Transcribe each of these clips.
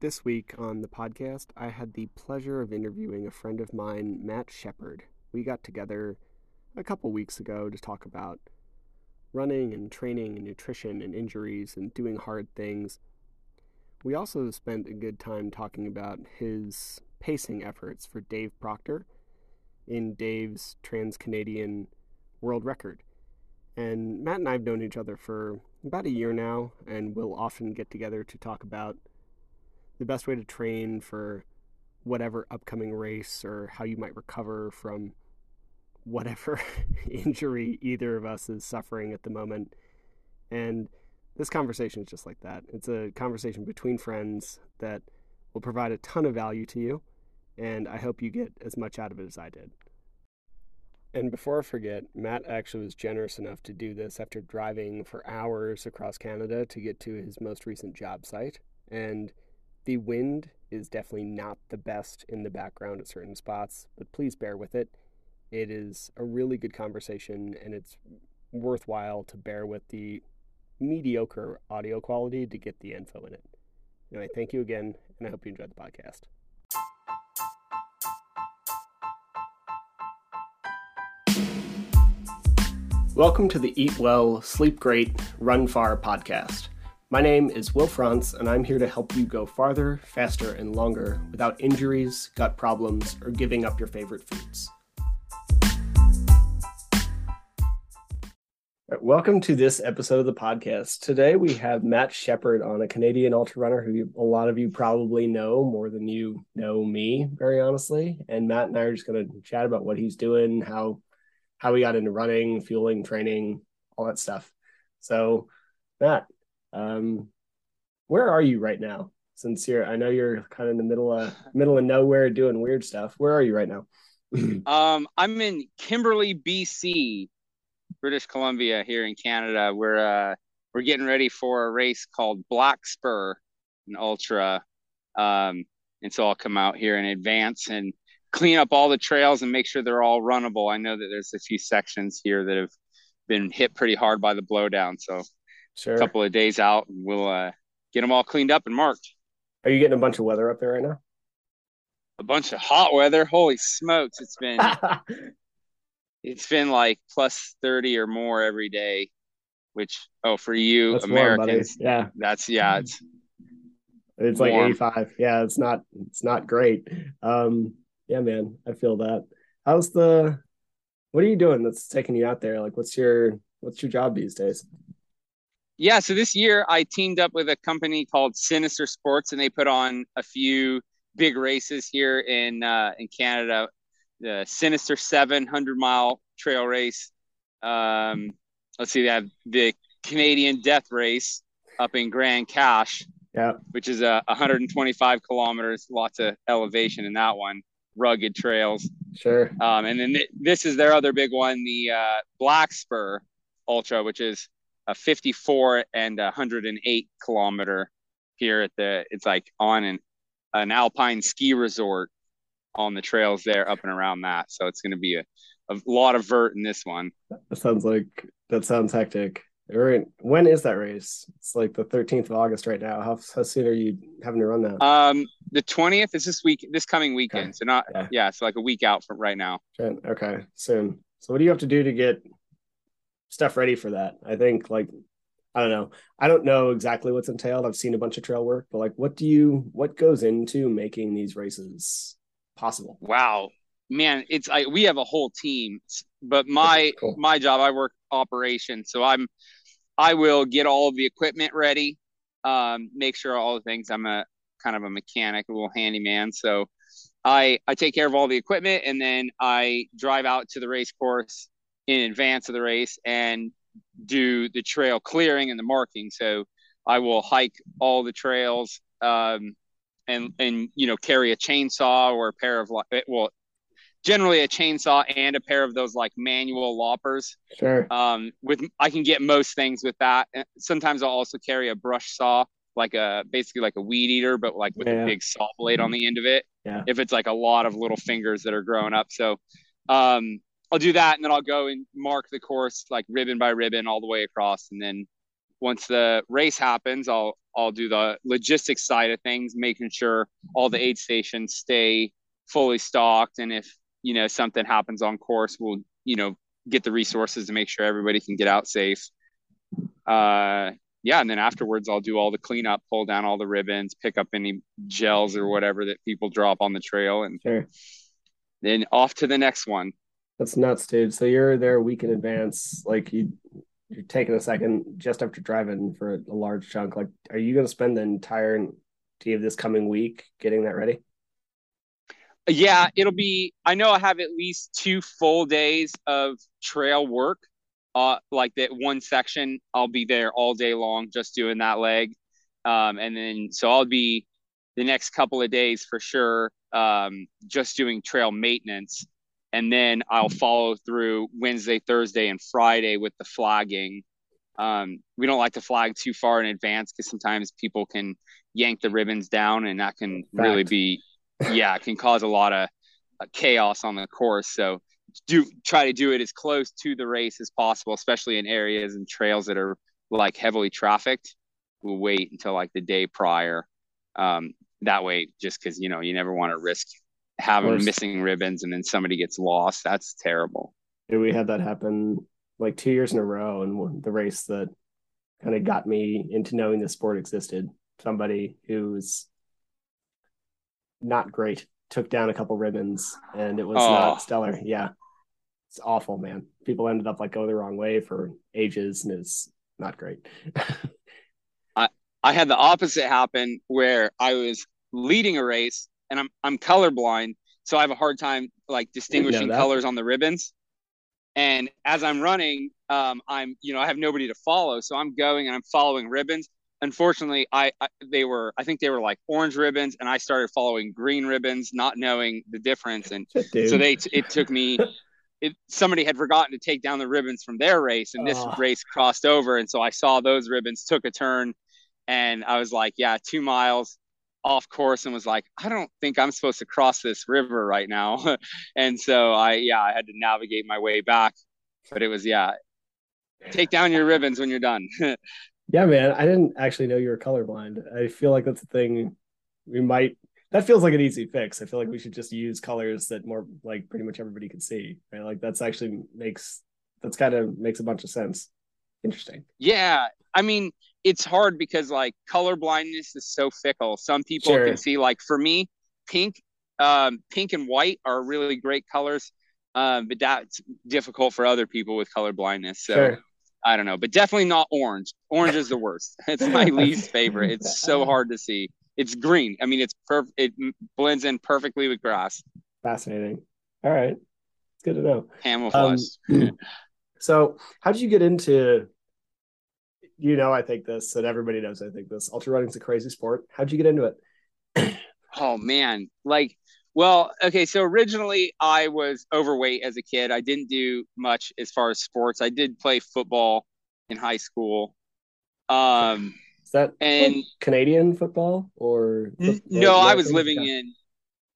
This week on the podcast, I had the pleasure of interviewing a friend of mine, Matt Shepard. We got together a couple weeks ago to talk about running and training and nutrition and injuries and doing hard things. We also spent a good time talking about his pacing efforts for Dave Proctor in Dave's Trans Canadian World Record. And Matt and I have known each other for about a year now, and we'll often get together to talk about the best way to train for whatever upcoming race or how you might recover from whatever injury either of us is suffering at the moment. And this conversation is just like that. It's a conversation between friends that will provide a ton of value to you, and I hope you get as much out of it as I did. And before I forget, Matt actually was generous enough to do this after driving for hours across Canada to get to his most recent job site. And the wind is definitely not the best in the background at certain spots, but please bear with it. It is a really good conversation, and it's worthwhile to bear with the mediocre audio quality to get the info in it. Anyway, thank you again, and I hope you enjoyed the podcast. Welcome to the Eat Well, Sleep Great, Run Far podcast. My name is Will Frantz, and I'm here to help you go farther, faster, and longer without injuries, gut problems, or giving up your favorite foods. Welcome to this episode of the podcast. Today we have Matt Shepard on, a Canadian ultra runner who a lot of you probably know more than you know me, very honestly. And Matt and I are just going to chat about what he's doing, how how he got into running, fueling, training, all that stuff. So, Matt, um, where are you right now? Since you're, I know you're kind of in the middle of middle of nowhere doing weird stuff. Where are you right now? um, I'm in Kimberley, BC, British Columbia, here in Canada. We're uh, we're getting ready for a race called Black Spur, an ultra. Um, and so I'll come out here in advance and clean up all the trails and make sure they're all runnable. I know that there's a few sections here that have been hit pretty hard by the blowdown. So sure. a couple of days out and we'll uh, get them all cleaned up and marked. Are you getting a bunch of weather up there right now? A bunch of hot weather. Holy smokes. It's been, it's been like plus 30 or more every day, which, oh, for you that's Americans, warm, yeah, that's, yeah, it's, it's like 85. Yeah. It's not, it's not great. Um, yeah, man, I feel that. How's the what are you doing that's taking you out there? Like what's your what's your job these days? Yeah, so this year I teamed up with a company called Sinister Sports and they put on a few big races here in uh, in Canada. The Sinister 700 mile trail race. Um, let's see, they have the Canadian Death Race up in Grande Cache, yeah, which is a 125 kilometers, lots of elevation in that one rugged trails. Sure. Um, and then th- this is their other big one, the uh, Black Spur Ultra, which is a 54 and 108 kilometer here at the. It's like on an an alpine ski resort on the trails there, up and around that. So it's going to be a, a lot of vert in this one. That sounds like that sounds hectic. When is that race? It's like the 13th of August right now. How, how soon are you having to run that? Um, the 20th is this week, this coming weekend. Okay. So not, yeah. yeah, so like a week out from right now. Okay, soon. So what do you have to do to get stuff ready for that? I think like, I don't know. I don't know exactly what's entailed. I've seen a bunch of trail work, but like, what do you, what goes into making these races possible? Wow, man, it's I, we have a whole team, but my cool. my job, I work operations, so I'm I will get all of the equipment ready, um, make sure all the things. I'm a kind of a mechanic, a little handyman. So I I take care of all the equipment and then I drive out to the race course in advance of the race and do the trail clearing and the marking. So I will hike all the trails um, and and you know carry a chainsaw or a pair of well generally a chainsaw and a pair of those like manual loppers. Sure. Um, with I can get most things with that. Sometimes I'll also carry a brush saw, like a basically like a weed eater, but like with yeah. a big saw blade on the end of it. Yeah. If it's like a lot of little fingers that are growing up, so um, I'll do that, and then I'll go and mark the course like ribbon by ribbon all the way across, and then once the race happens, I'll I'll do the logistics side of things, making sure all the aid stations stay fully stocked. And if, you know, something happens on course, we'll, you know, get the resources to make sure everybody can get out safe. Uh, yeah, and then afterwards I'll do all the cleanup, pull down all the ribbons, pick up any gels or whatever that people drop on the trail, and sure. then off to the next one. That's nuts, dude. So you're there a week in advance, like you you're taking a second just after driving for a, large chunk. Like, are you going to spend the entirety of this coming week getting that ready? Yeah, it'll be. I know I have at least two full days of trail work uh, like that one section, I'll be there all day long just doing that leg. Um, and then so I'll be the next couple of days for sure, um, just doing trail maintenance. And then I'll follow through Wednesday, Thursday, and Friday with the flagging. Um, we don't like to flag too far in advance because sometimes people can yank the ribbons down, and that can Fact. really be, yeah, it can cause a lot of uh, chaos on the course. So do try to do it as close to the race as possible, especially in areas and trails that are like heavily trafficked. We'll wait until like the day prior. Um, that way, just because you know you never want to risk having missing ribbons and then somebody gets lost. That's terrible. We had that happen like two years in a row, and the race that kind of got me into knowing the sport existed. Somebody who's not great took down a couple ribbons, and it was oh. not stellar. Yeah, it's awful, man. People ended up like going the wrong way for ages, and it's not great. I I had the opposite happen where I was leading a race, and I'm I'm colorblind, so I have a hard time like distinguishing colors on the ribbons. And as I'm running, um, I'm you know I have nobody to follow, so I'm going and I'm following ribbons. Unfortunately, I, I they were I think they were like orange ribbons, and I started following green ribbons, not knowing the difference. And Dude. so they it took me it, somebody had forgotten to take down the ribbons from their race and this oh. race crossed over and so i saw those ribbons took a turn and i was like yeah two miles off course and was like i don't think i'm supposed to cross this river right now and so i yeah i had to navigate my way back but it was yeah take down your ribbons when you're done yeah man i didn't actually know you were colorblind i feel like that's a thing we might that feels like an easy fix. I feel like we should just use colors that more like pretty much everybody can see. Right? Like that's actually makes that's kind of makes a bunch of sense. Interesting. Yeah. I mean, it's hard because like color blindness is so fickle. Some people sure. can see like for me, pink, um, pink and white are really great colors. Um, but that's difficult for other people with color blindness. So sure. I don't know, but definitely not orange. Orange is the worst. It's my least favorite. It's so hard to see it's green. I mean, it's perfect. It blends in perfectly with grass. Fascinating. All right, it's good to know. Camouflage. Um, so, how did you get into? You know, I think this, and everybody knows I think this. Ultra running is a crazy sport. How'd you get into it? oh man, like, well, okay. So originally, I was overweight as a kid. I didn't do much as far as sports. I did play football in high school. Um is that and like Canadian football or football, no? I was living yeah. in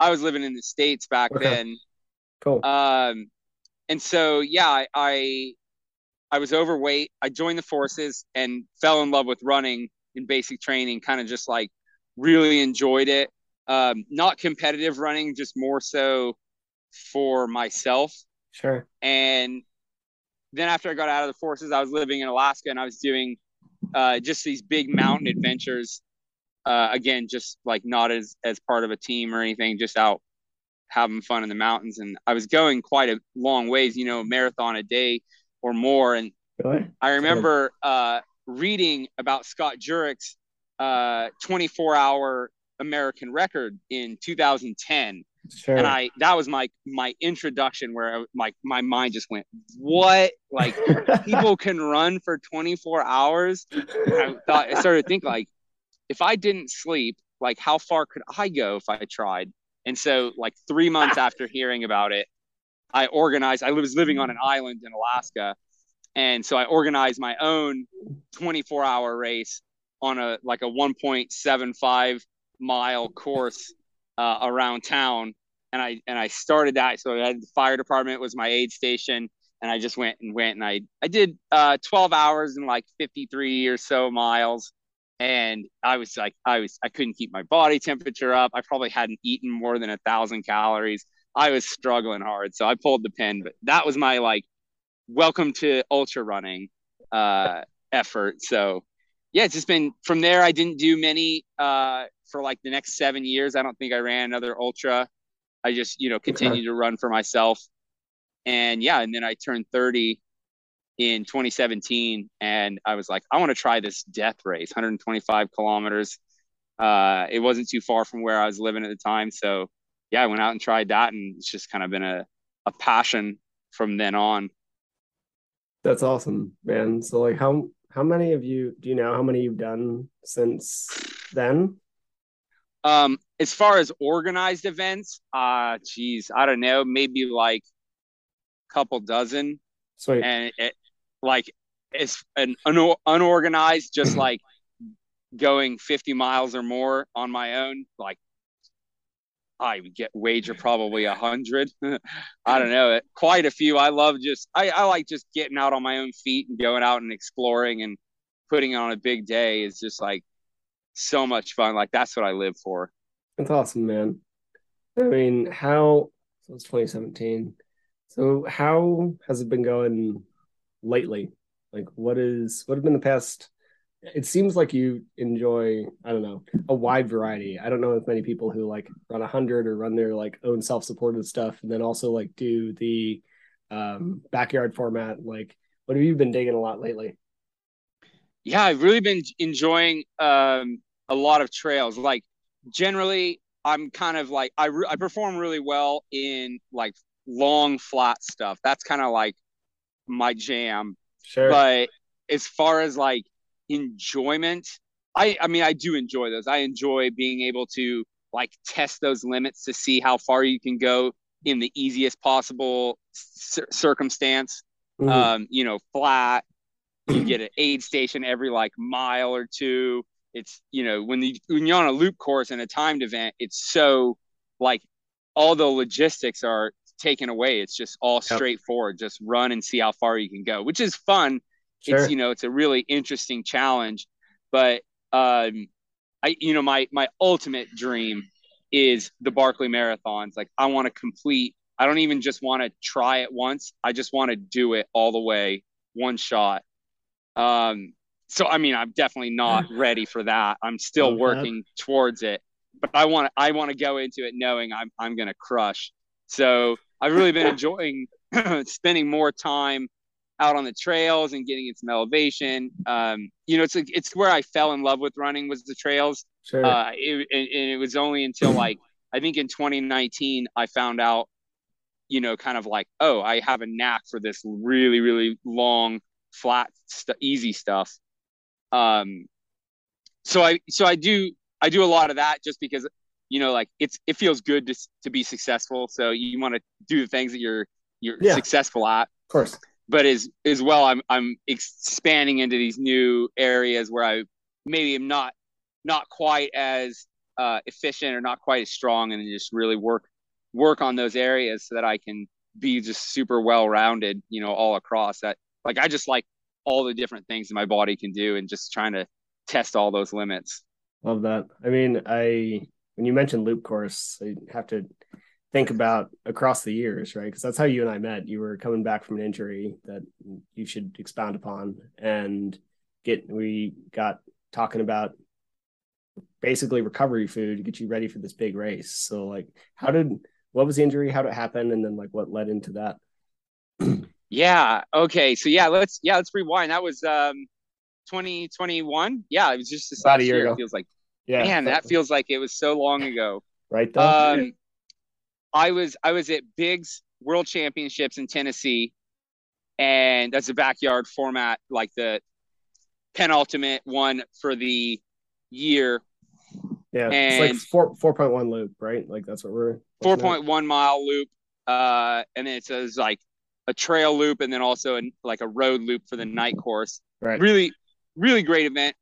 I was living in the states back okay. then. Cool. Um, and so yeah, I, I I was overweight. I joined the forces and fell in love with running in basic training. Kind of just like really enjoyed it. Um, not competitive running, just more so for myself. Sure. And then after I got out of the forces, I was living in Alaska and I was doing uh, just these big mountain adventures. Uh, again, just like not as as part of a team or anything, just out having fun in the mountains. And I was going quite a long ways, you know, marathon a day or more. And really? I remember uh, reading about Scott Jurek's uh, 24 hour American record in 2010. Sure. And I that was my my introduction where I, my my mind just went, what? Like people can run for 24 hours. I thought I started to think like, if I didn't sleep, like how far could I go if I tried? And so like three months after hearing about it, I organized. I was living on an island in Alaska, and so I organized my own 24 hour race on a like a 1.75 mile course uh, around town, and I and I started that. So I had the fire department was my aid station, and I just went and went and I I did uh, 12 hours and like 53 or so miles, and I was like, I was, I couldn't keep my body temperature up. I probably hadn't eaten more than a thousand calories. I was struggling hard, so I pulled the pin. But that was my like, welcome to ultra running uh, effort. So yeah, it's just been from there. I didn't do many uh, for like the next seven years. I don't think I ran another ultra. I just you know continued okay. to run for myself, and yeah, and then I turned thirty in 2017, and I was like, I want to try this death race, 125 kilometers. Uh, it wasn't too far from where I was living at the time, so yeah, I went out and tried that, and it's just kind of been a a passion from then on. That's awesome, man. So like, how how many of you do you know how many you've done since then? Um, as far as organized events, uh, geez, I don't know, maybe like a couple dozen. Sweet. And it, like it's an un- unorganized, just like going 50 miles or more on my own, like I would get wager probably a hundred. I don't know, quite a few. I love just I, I like just getting out on my own feet and going out and exploring and putting on a big day is just like so much fun. Like that's what I live for. That's awesome, man. I mean, how so it's 2017. So how has it been going lately? Like what is what have been the past it seems like you enjoy i don't know a wide variety. I don't know if many people who like run 100 or run their like own self-supported stuff and then also like do the um, backyard format. Like what have you been digging a lot lately? Yeah i've really been enjoying um, a lot of trails. Like generally i'm kind of like i, re- I perform really well in like long flat stuff. That's kind of like my jam. Sure. But as far as like enjoyment. I I mean I do enjoy those. I enjoy being able to like test those limits to see how far you can go in the easiest possible c- circumstance. Mm-hmm. Um, you know, flat. You get an aid station every like mile or two. It's you know when the when you're on a loop course and a timed event, it's so like all the logistics are taken away. It's just all yep. straightforward. Just run and see how far you can go, which is fun Sure. It's you know it's a really interesting challenge, but um, I you know my my ultimate dream is the Barkley marathons. Like I want to complete. I don't even just want to try it once. I just want to do it all the way, one shot. Um, so I mean, I'm definitely not ready for that. I'm still okay. working towards it, but I want to I want to go into it knowing I'm I'm gonna crush. So I've really been enjoying spending more time out on the trails and getting some elevation. Um, you know, it's a, it's where I fell in love with running was the trails. Sure. Uh, it, and, and it was only until like I think in 2019 I found out, you know, kind of like, oh, I have a knack for this really really long, flat, st- easy stuff. Um, so I so I do I do a lot of that just because you know like it's it feels good to to be successful. So you want to do the things that you're you're yeah. successful at. Of course but as as well i'm i'm expanding into these new areas where i maybe am not not quite as uh, efficient or not quite as strong and just really work work on those areas so that i can be just super well rounded you know all across that like i just like all the different things that my body can do and just trying to test all those limits. Love that. I mean i when you mentioned loop course i have to think about across the years, right? Because that's how you and I met. You were coming back from an injury that you should expound upon, and get we got talking about basically recovery food to get you ready for this big race. So, like, how did what was the injury? How did it happen? And then, like, what led into that? yeah. Okay. So yeah, let's yeah let's rewind. That was um 2021. Yeah, it was just about a year, year. Ago. It feels like yeah, man, that feels like it was so long ago. Right. Though. Um, I was I was at Big's World Championships in Tennessee, and that's a backyard format, like the penultimate one for the year. Yeah, and it's like four four point one loop, right? Like that's what we're four point one mile loop, uh, and then it says like a trail loop, and then also a, like a road loop for the night course. Right. Really, really great event.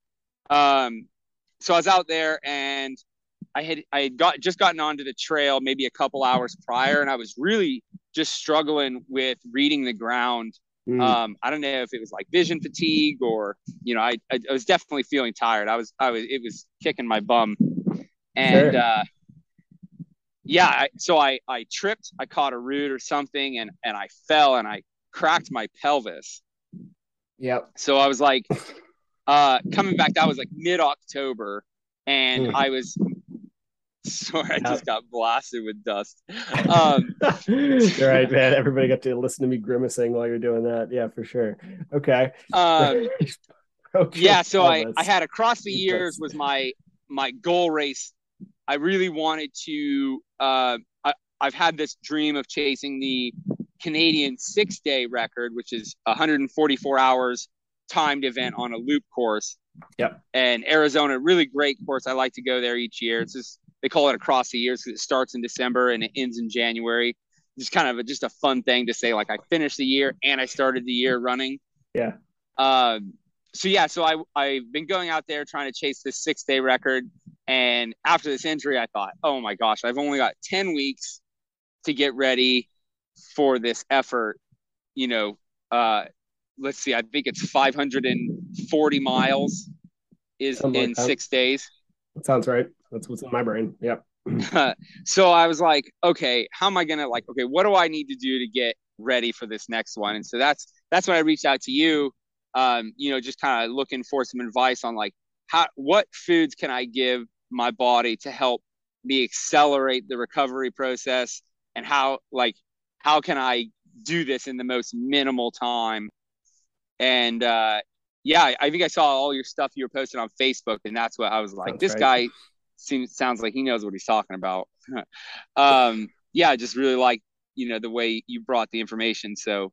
Um, so I was out there, and I had I had got just gotten onto the trail maybe a couple hours prior, and I was really just struggling with reading the ground Mm. Um, I don't know if it was like vision fatigue or you know, I, I, I was definitely feeling tired. I was I was it was kicking my bum, and sure. uh, yeah, I, so I I tripped. I caught a root or something, and and I fell and I cracked my pelvis. Yep. So I was like, uh, coming back. That was like mid October, and mm. I was Sorry, I just got blasted with dust. Um, right, man. Everybody got to listen to me grimacing while you're doing that. Yeah, for sure. Okay. Um, okay. Yeah, so I, I had across the years was my my goal race. I really wanted to. Uh, I, I've had this dream of chasing the Canadian six day record, which is 144 hours timed event on a loop course. Yep. And Arizona, really great course. I like to go there each year. It's just they call it across the years because it starts in December and it ends in January. Just kind of a, just a fun thing to say, like I finished the year and I started the year running. Yeah. Um. So yeah, so I I've been going out there trying to chase this six day record, and after this injury, I thought, oh my gosh, I've only got ten weeks to get ready for this effort. You know, uh, let's see, I think it's 540 miles is in like six days. That sounds right. That's what's in my brain. Yep. so I was like, okay, how am I gonna like? Okay, what do I need to do to get ready for this next one? And so that's that's when I reached out to you. Um, you know, just kind of looking for some advice on like how what foods can I give my body to help me accelerate the recovery process, and how like how can I do this in the most minimal time? And uh, yeah, I think I saw all your stuff you were posting on Facebook, and that's what I was like. This right. guy seems sounds like he knows what he's talking about. um, yeah, I just really like you know the way you brought the information. So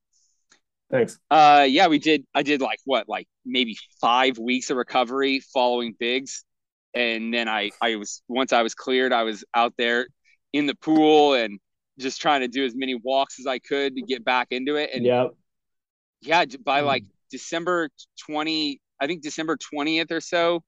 thanks. Uh, yeah, we did. I did like what, like maybe five weeks of recovery following bigs, and then I I was once I was cleared, I was out there in the pool and just trying to do as many walks as I could to get back into it. And yeah, yeah, by like December 20, I think December 20th or so,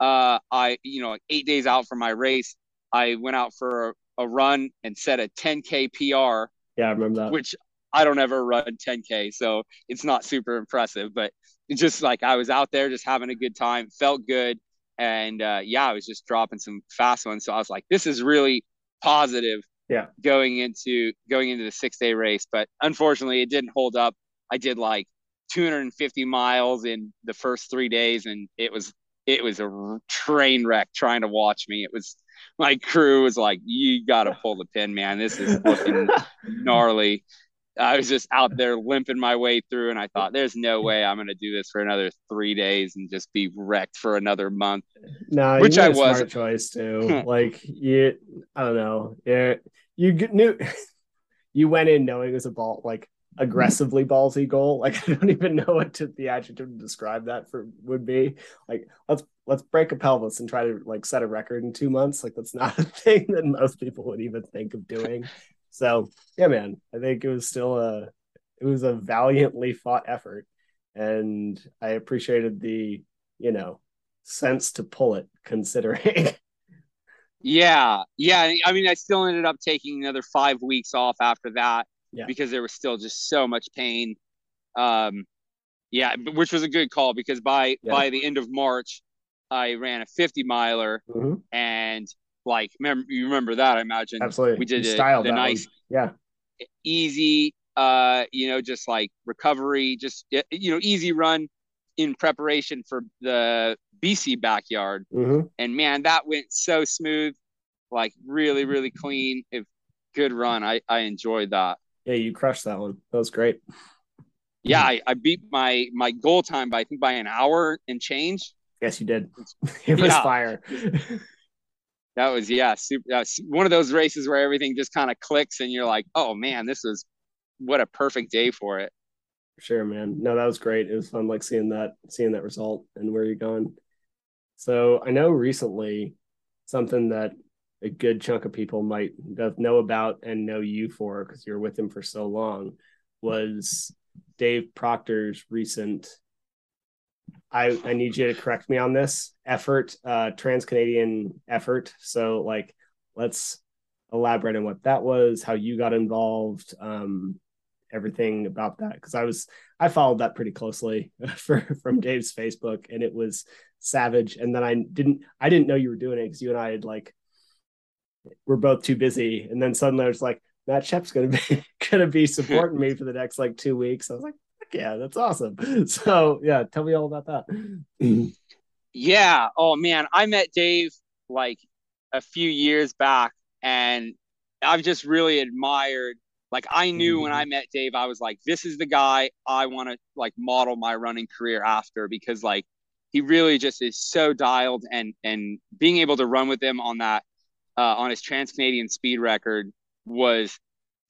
uh, I, you know, eight days out from my race, I went out for a, a run and set a 10K PR. Yeah, I remember that. Which I don't ever run 10K, so it's not super impressive, but it's just like I was out there just having a good time, felt good. And uh, yeah, I was just dropping some fast ones. So I was like, this is really positive yeah going into going into the six day race but unfortunately it didn't hold up i did like 250 miles in the first three days, and it was it was a train wreck trying to watch me. It was my crew was like, "You got to pull the pin, man. This is looking gnarly." I was just out there limping my way through, and I thought, "There's no way I'm going to do this for another three days and just be wrecked for another month." No, which I was smart choice too. like you, I don't know. Yeah, you knew you went in knowing it was a ball like aggressively ballsy goal. Like I don't even know what to, the adjective to describe that for would be. Like let's let's break a pelvis and try to like set a record in two months. Like that's not a thing that most people would even think of doing. So yeah, man, I think it was still a it was a valiantly fought effort, and I appreciated the you know sense to pull it considering. Yeah, yeah. I mean, I still ended up taking another five weeks off after that yeah. because there was still just so much pain. Um, yeah, which was a good call because by yeah. by the end of March, I ran a 50 miler mm-hmm. and like remember you remember that I imagine absolutely we did a, the nice one. yeah easy uh you know just like recovery just you know easy run in preparation for the BC backyard mm-hmm. and man that went so smooth like really really clean if good run I I enjoyed that yeah, you crushed that one. That was great. Yeah, I, I beat my my goal time by I think by an hour and change. Yes, you did. It was yeah. fire. that was yeah, super. That's one of those races where everything just kind of clicks, and you're like, oh man, this was what a perfect day for it. Sure, man. No, that was great. It was fun, like seeing that seeing that result and where you're going. So I know recently something that a good chunk of people might both know about and know you for because you're with him for so long was Dave Proctor's recent I, I need you to correct me on this effort, uh, trans Canadian effort. So, like, let's elaborate on what that was, how you got involved, um, everything about that because I was I followed that pretty closely for from Dave's Facebook and it was savage. And then I didn't I didn't know you were doing it because you and I had like we're both too busy. And then suddenly I was like, Matt Shep's gonna be gonna be supporting me for the next like two weeks. I was like, yeah, that's awesome. So yeah, tell me all about that. yeah. Oh man, I met Dave like a few years back and I've just really admired like I knew mm-hmm. when I met Dave, I was like, this is the guy I want to like model my running career after because like he really just is so dialed and and being able to run with him on that uh, on his Trans Canadian speed record was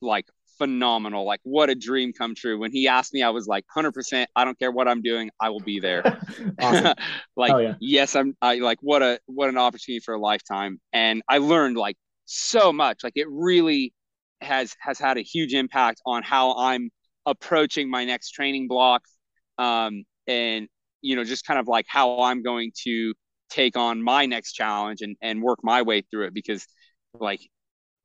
like phenomenal. Like what a dream come true. When he asked me, I was like, hundred percent. I don't care what I'm doing. I will be there. like, yeah. yes, I'm I like, what a, what an opportunity for a lifetime. And I learned like so much, like it really has, has had a huge impact on how I'm approaching my next training block. Um, and, you know, just kind of like how I'm going to take on my next challenge and, and work my way through it because like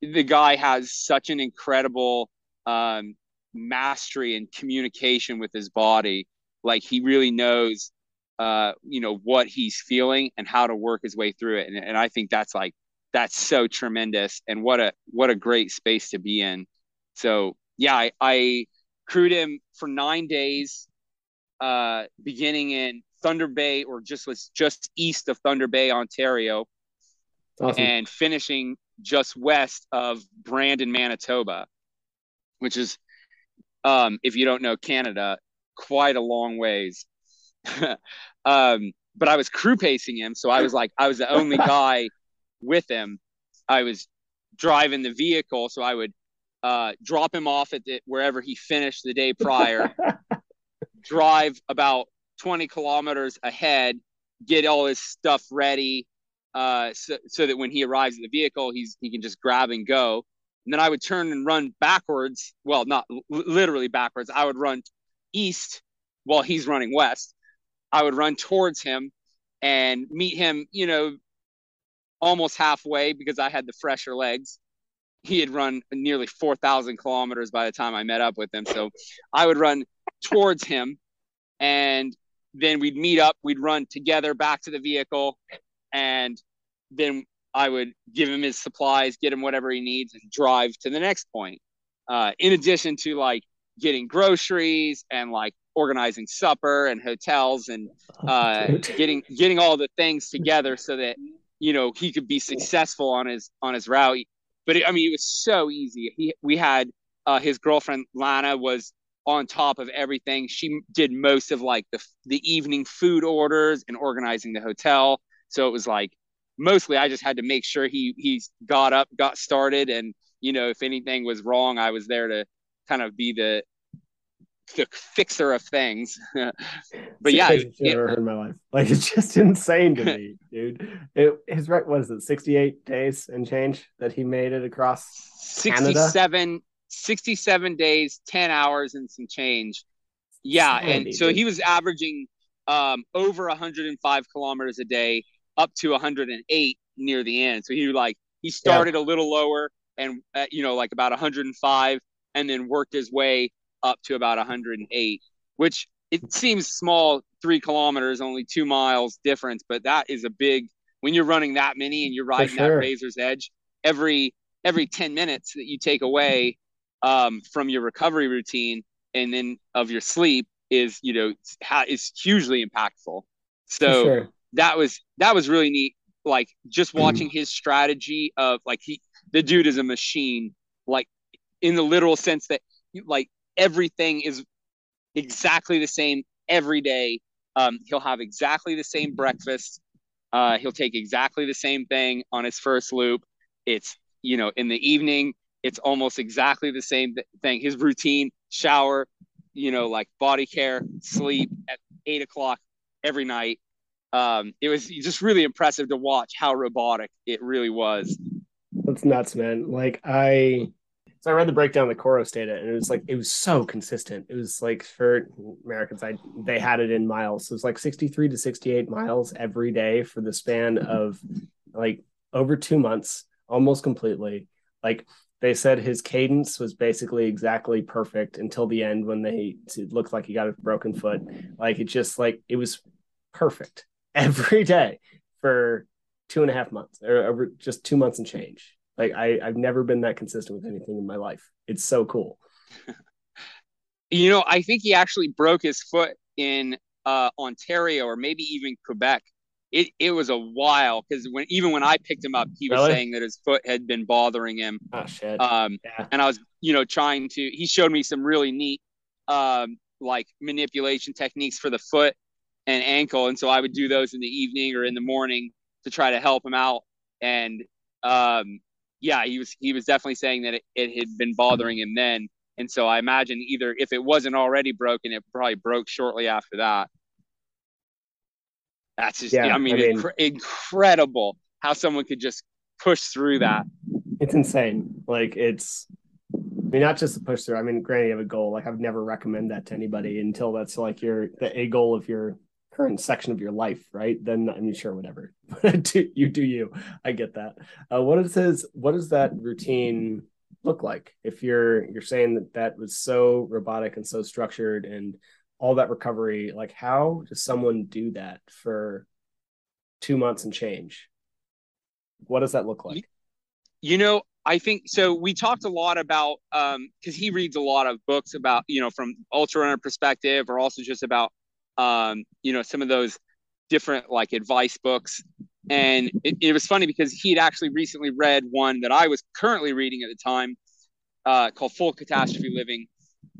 the guy has such an incredible um, mastery and communication with his body. Like he really knows, uh, you know, what he's feeling and how to work his way through it. And, and I think that's like, that's so tremendous. And what a, what a great space to be in. So yeah, I, I crewed him for nine days, uh, beginning in Thunder Bay or just was just east of Thunder Bay, Ontario, awesome. and finishing just west of Brandon, Manitoba which is, um, if you don't know Canada, quite a long ways. um, but I was crew pacing him, so I was like, I was the only guy with him. I was driving the vehicle, so I would uh, drop him off at the, wherever he finished the day prior, drive about 20 kilometers ahead, get all his stuff ready, uh, so, so that when he arrives at the vehicle, he's he can just grab and go and then I would turn and run backwards. Well, not l- literally backwards. I would run east while he's running west. I would run towards him and meet him, you know, almost halfway because I had the fresher legs. He had run nearly 4,000 kilometers by the time I met up with him. So I would run towards him and then we'd meet up. We'd run together back to the vehicle and then I would give him his supplies, get him whatever he needs, and drive to the next point. Uh, in addition to like getting groceries and like organizing supper and hotels and oh, uh, getting getting all the things together so that you know he could be successful on his on his route. But it, I mean, it was so easy. He we had uh, his girlfriend Lana was on top of everything. She did most of like the the evening food orders and organizing the hotel. So it was like mostly I just had to make sure he he got up, got started, and you know if anything was wrong, I was there to kind of be the the fixer of things. but yeah, I've ever heard in my life. Like it's just insane to me, dude. It, his right was it 68 days and change that he made it across 67 Canada? 67 days, 10 hours and some change. Yeah, and so he was averaging um, over 105 kilometers a day up to 108 near the end. So he like he started yeah. a little lower and uh, you know like about 105 and then worked his way up to about 108, which it seems small, three kilometers, only two miles difference, but that is a big when you're running that many and you're riding sure. that razor's edge every every 10 minutes that you take away um, from your recovery routine and then of your sleep is you know is hugely impactful. So sure that was that was really neat. Like just mm. watching his strategy of like he the dude is a machine, like in the literal sense that like everything is exactly the same every day. Um, he'll have exactly the same breakfast. Uh, he'll take exactly the same thing on his first loop. It's you know in the evening. It's almost exactly the same thing. His routine: shower, you know, like body care, sleep at eight o'clock every night um, it was just really impressive to watch how robotic it really was. That's nuts, man. Like I, so I read the breakdown of the Coros data, and it was like it was so consistent. It was like for Americans, I they had it in miles. So it was like sixty three to sixty eight miles every day for the span of like over two months, almost completely. Like they said his cadence was basically exactly perfect until the end when they it looked like he got a broken foot. Like it just like it was perfect every day for two and a half months or, or just two months and change. Like I, I've never been that consistent with anything in my life. It's so cool. you know, I think he actually broke his foot in uh, Ontario or maybe even Quebec. It, it was a while because when even when I picked him up, he was really? saying that his foot had been bothering him. Oh shit! Um, yeah. and I was you know trying to. He showed me some really neat um like manipulation techniques for the foot and ankle, and so I would do those in the evening or in the morning to try to help him out. And um, yeah, he was he was definitely saying that it, it had been bothering him then. And so I imagine either if it wasn't already broken, it probably broke shortly after that. That's just, yeah, I mean, I mean inc- incredible how someone could just push through that. It's insane. Like it's, I mean, not just to push through. I mean, granted, you have a goal. Like I've never recommend that to anybody until that's like your the a goal of your current section of your life, right? Then I mean, sure, whatever. you do you. I get that. Uh, what it says. What does that routine look like? If you're you're saying that that was so robotic and so structured and all that recovery, like how does someone do that for two months and change? What does that look like? You know, I think so. We talked a lot about um because he reads a lot of books about you know from ultra runner perspective or also just about um, you know, some of those different like advice books. And it, it was funny because he had actually recently read one that I was currently reading at the time uh, called Full Catastrophe Living.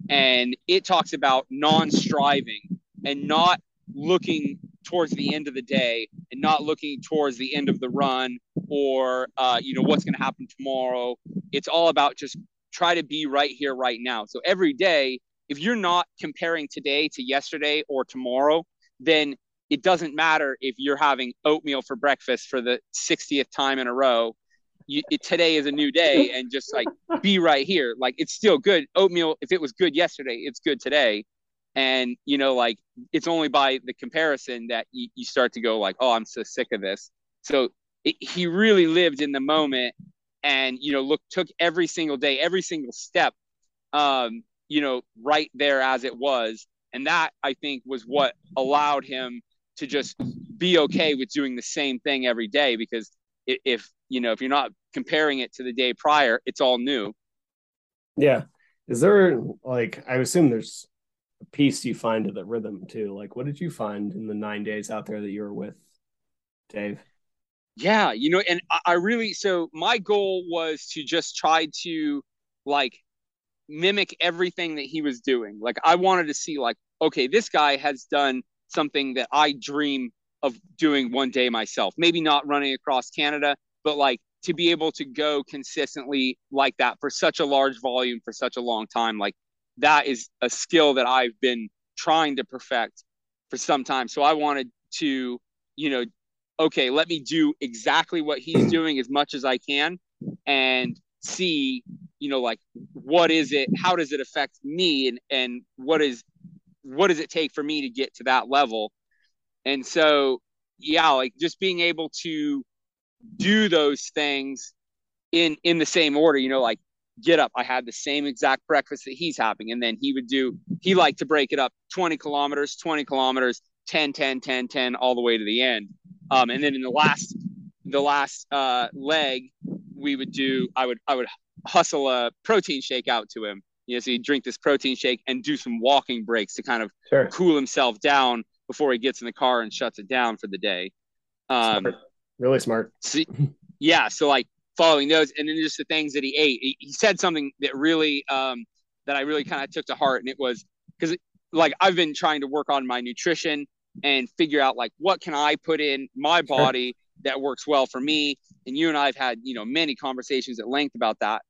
And it talks about non striving and not looking towards the end of the day and not looking towards the end of the run or uh, you know what's going to happen tomorrow it's all about just try to be right here right now so every day if you're not comparing today to yesterday or tomorrow, then it doesn't matter if you're having oatmeal for breakfast for the 60th time in a row. You, it, today is a new day and just like be right here. Like it's still good. Oatmeal, if it was good yesterday, it's good today. And, you know, like it's only by the comparison that you, you start to go like, oh, I'm so sick of this. So it, he really lived in the moment and, you know, look, took every single day, every single step um, you know, right there as it was. And that I think was what allowed him to just be okay with doing the same thing every day because if you know if you're not comparing it to the day prior it's all new. Yeah. Is there like i assume there's a piece you find to the rhythm too. Like what did you find in the nine days out there that you were with dave? Yeah you know and i really so my goal was to just try to like mimic everything that he was doing. Like I wanted to see like, okay, this guy has done something that I dream of doing one day myself. Maybe not running across Canada, but like to be able to go consistently like that for such a large volume for such a long time, like that is a skill that I've been trying to perfect for some time. So I wanted to, you know, okay, let me do exactly what he's doing as much as I can and see you know like what is it how does it affect me and and what is what does it take for me to get to that level and so yeah like just being able to do those things in in the same order you know like get up i had the same exact breakfast that he's having and then he would do he liked to break it up 20 kilometers 20 kilometers 10 10 10 10 all the way to the end um, and then in the last the last uh, leg we would do i would i would hustle a protein shake out to him. You know, so he'd drink this protein shake and do some walking breaks to kind of sure. cool himself down before he gets in the car and shuts it down for the day. Um, smart. Really smart. So, yeah. So like following those and then just the things that he ate. He, he said something that really, um, that I really kind of took to heart. And it was because like I've been trying to work on my nutrition and figure out like what can I put in my body sure. that works well for me. And you and I have had, you know, many conversations at length about that.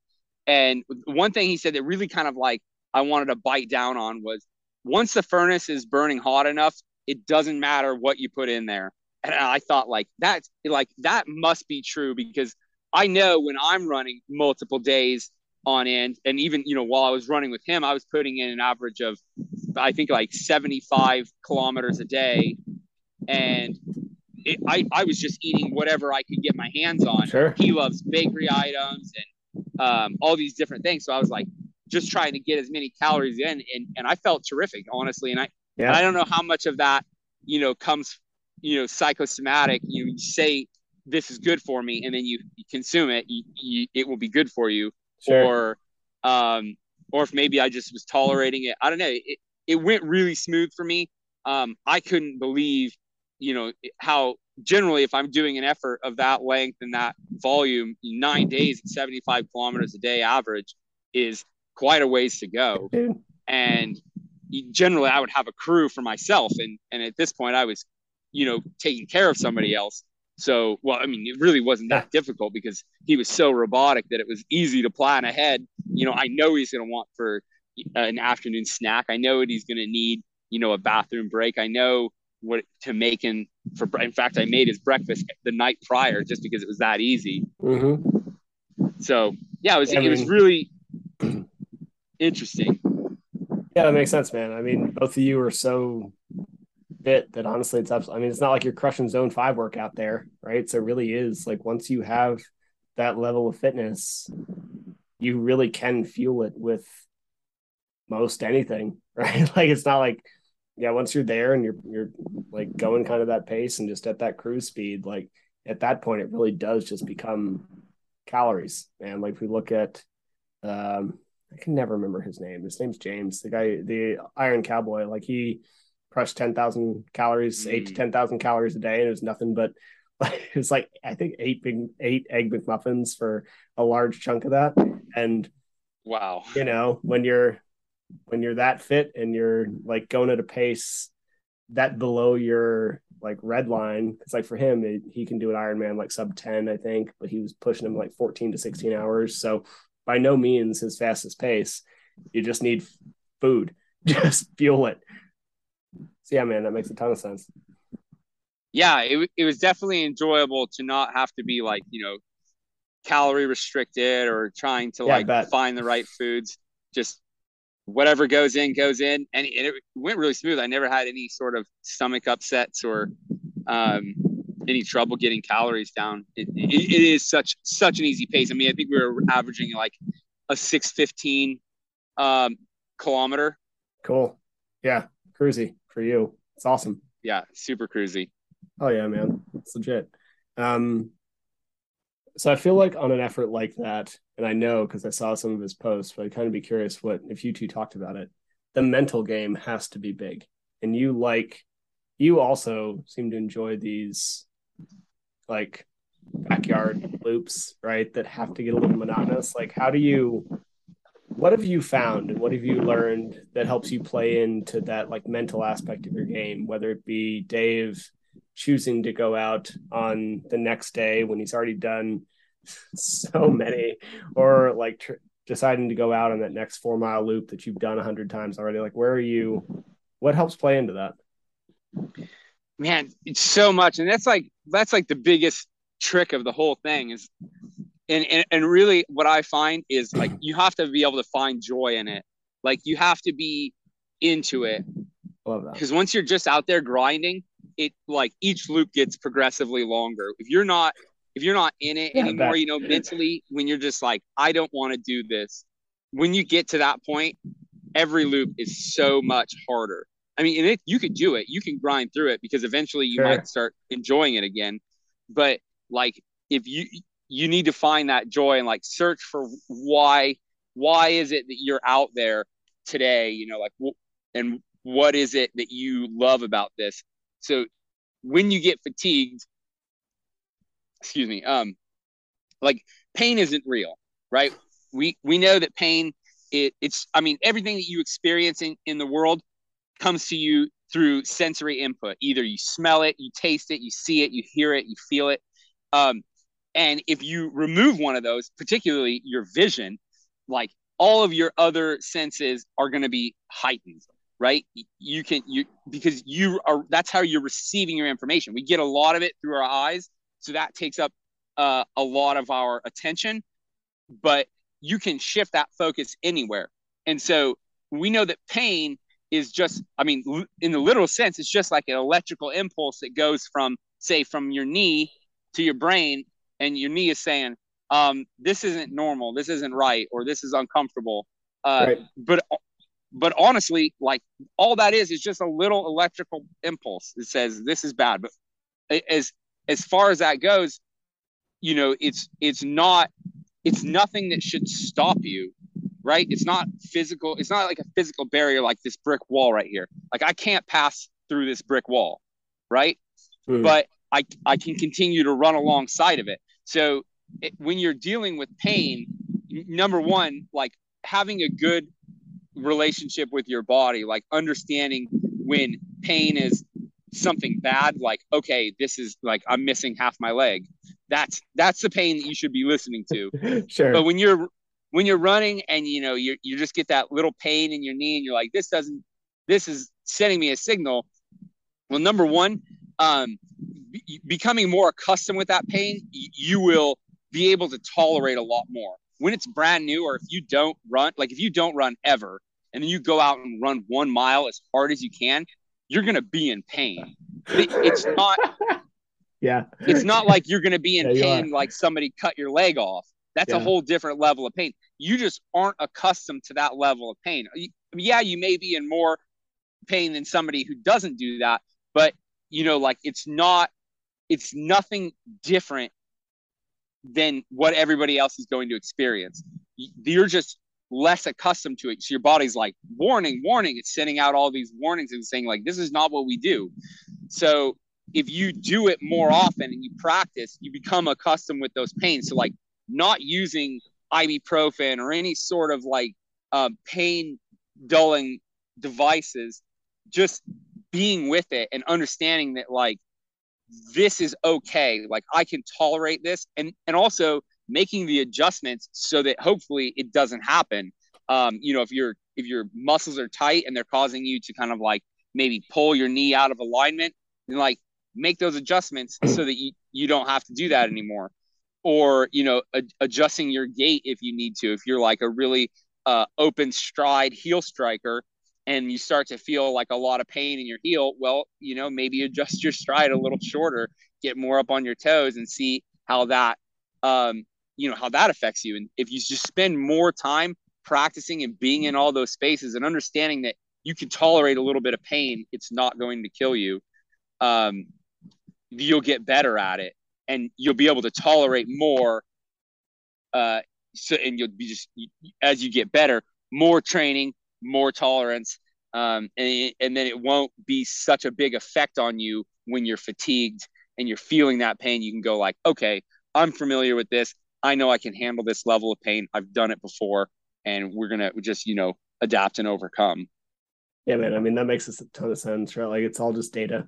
And one thing he said that really kind of like I wanted to bite down on was once the furnace is burning hot enough, it doesn't matter what you put in there. And I thought like that's like that must be true because I know when I'm running multiple days on end, and even you know while I was running with him, I was putting in an average of I think like 75 kilometers a day, and it, I I was just eating whatever I could get my hands on. Sure. He loves bakery items and um, all these different things. So I was like just trying to get as many calories in, and and I felt terrific, honestly. And I yeah. and I don't know how much of that you know comes you know psychosomatic. You, you say this is good for me, and then you, you consume it, you, you, it will be good for you. Sure. Or um, or if maybe I just was tolerating it. I don't know. It, it went really smooth for me. Um, I couldn't believe, you know, how generally if I'm doing an effort of that length and that volume, nine days at 75 kilometers a day average is quite a ways to go. And generally I would have a crew for myself. And, and at this point I was, you know, taking care of somebody else. So, well, I mean, it really wasn't that difficult because he was so robotic that it was easy to plan ahead. You know, I know he's going to want for an afternoon snack. I know what he's going to need, you know, a bathroom break. I know what to make him for. In fact, I made his breakfast the night prior just because it was that easy. Mm-hmm. So yeah, it was. I it was really interesting. Yeah, that makes sense, man. I mean, both of you are so fit that honestly, it's absolutely. I mean, it's not like you're crushing zone five work out there, right? So it really is like once you have that level of fitness, you really can fuel it with most anything, right? like it's not like yeah, once you're there and you're you're like going kind of that pace and just at that cruise speed, like at that point it really does just become calories. And like if we look at um I can never remember his name. His name's James, the guy, the Iron Cowboy. Like he crushed ten thousand calories, mm. eight to ten thousand calories a day, and it was nothing but like it was like I think eight big eight egg McMuffins for a large chunk of that. And wow, you know when you're when you're that fit and you're like going at a pace that below your like red line because like for him it, he can do an ironman like sub 10 i think but he was pushing him like 14 to 16 hours so by no means his fastest pace. You just need food just fuel it. So yeah man that makes a ton of sense. Yeah it, it was definitely enjoyable to not have to be like you know calorie restricted or trying to yeah, like find the right foods. Just whatever goes in goes in. And it went really smooth. I never had any sort of stomach upsets or um, any trouble getting calories down. It, it, it is such such an easy pace. I mean i think we were averaging like a 615 um, kilometer. Cool. Yeah cruisy for you. It's awesome. Yeah super cruisy. Oh yeah man. It's legit. Um so I feel like on an effort like that, and I know because I saw some of his posts, but I'd kind of be curious what if you two talked about it. The mental game has to be big, and you like, you also seem to enjoy these, like, backyard loops, right? That have to get a little monotonous. Like, how do you? What have you found, and what have you learned that helps you play into that like mental aspect of your game, whether it be Dave choosing to go out on the next day when he's already done so many, or like tr- deciding to go out on that next four mile loop that you've done a hundred times already. Like, where are you? What helps play into that? Man, it's so much, and that's like that's like the biggest trick of the whole thing is and, and and really what i find is like you have to be able to find joy in it like you have to be into it Love that. because once you're just out there grinding it like each loop gets progressively longer. If you're not if you're not in it yeah, anymore, that, you know, mentally, when you're just like, I don't want to do this, when you get to that point, every loop is so much harder. I mean, and it, you could do it, you can grind through it because eventually you sure. might start enjoying it again. But like, if you you need to find that joy and like search for why why is it that you're out there today? You know, like, and what is it that you love about this? So when you get fatigued, excuse me, um, like pain isn't real, right? We we know that pain it, it's I mean everything that you experience in, in the world comes to you through sensory input. Either you smell it, you taste it, you see it, you hear it, you feel it. Um, and if you remove one of those, particularly your vision, like all of your other senses are going to be heightened right you can you because you are that's how you're receiving your information we get a lot of it through our eyes so that takes up uh, a lot of our attention but you can shift that focus anywhere and so we know that pain is just i mean in the literal sense it's just like an electrical impulse that goes from say from your knee to your brain and your knee is saying um, this isn't normal, this isn't right, or this is uncomfortable. Uh, right. But but honestly, like all that is is just a little electrical impulse that says this is bad. But as as far as that goes, you know, it's it's not it's nothing that should stop you, right? It's not physical. It's not like a physical barrier like this brick wall right here. Like I can't pass through this brick wall, right? Mm. But I I can continue to run alongside of it. So it, when you're dealing with pain, number one, like having a good relationship with your body, like understanding when pain is something bad, like, okay, this is like I'm missing half my leg. That's that's the pain that you should be listening to. sure. But when you're when you're running and you know you you just get that little pain in your knee and you're like, this doesn't this is sending me a signal. Well, number one, um, be, becoming more accustomed with that pain, you will be able to tolerate a lot more. When it's brand new or if you don't run like if you don't run ever and then you go out and run one mile as hard as you can you're going to be in pain. It, it's not yeah. It's not like you're going to be in yeah, pain like somebody cut your leg off. That's yeah. a whole different level of pain you just aren't accustomed to that level of pain yeah you may be in more pain than somebody who doesn't do that but you know like it's not it's nothing different than what everybody else is going to experience. You're just less accustomed to it. So your body's like, warning, warning. It's sending out all these warnings and saying, like, this is not what we do. So if you do it more often and you practice, you become accustomed with those pains. So, like, not using ibuprofen or any sort of like um, pain dulling devices, just being with it and understanding that, like, this is okay like i can tolerate this and and also making the adjustments so that hopefully it doesn't happen. Um you know if your if your muscles are tight and they're causing you to kind of like maybe pull your knee out of alignment and like make those adjustments so that you, you don't have to do that anymore or you know a, adjusting your gait if you need to if you're like a really uh, open stride heel striker and you start to feel like a lot of pain in your heel, well, you know, maybe adjust your stride a little shorter, get more up on your toes and see how that um, you know, how that affects you. And if you just spend more time practicing and being in all those spaces and understanding that you can tolerate a little bit of pain, it's not going to kill you. Um, you'll get better at it and you'll be able to tolerate more uh, so and you'll be just as you get better more training more tolerance, um, and, and then it won't be such a big effect on you when you're fatigued and you're feeling that pain. You can go like, okay, I'm familiar with this. I know I can handle this level of pain. I've done it before, and we're gonna just you know adapt and overcome. Yeah, man. I mean that makes a ton of sense, right? Like it's all just data.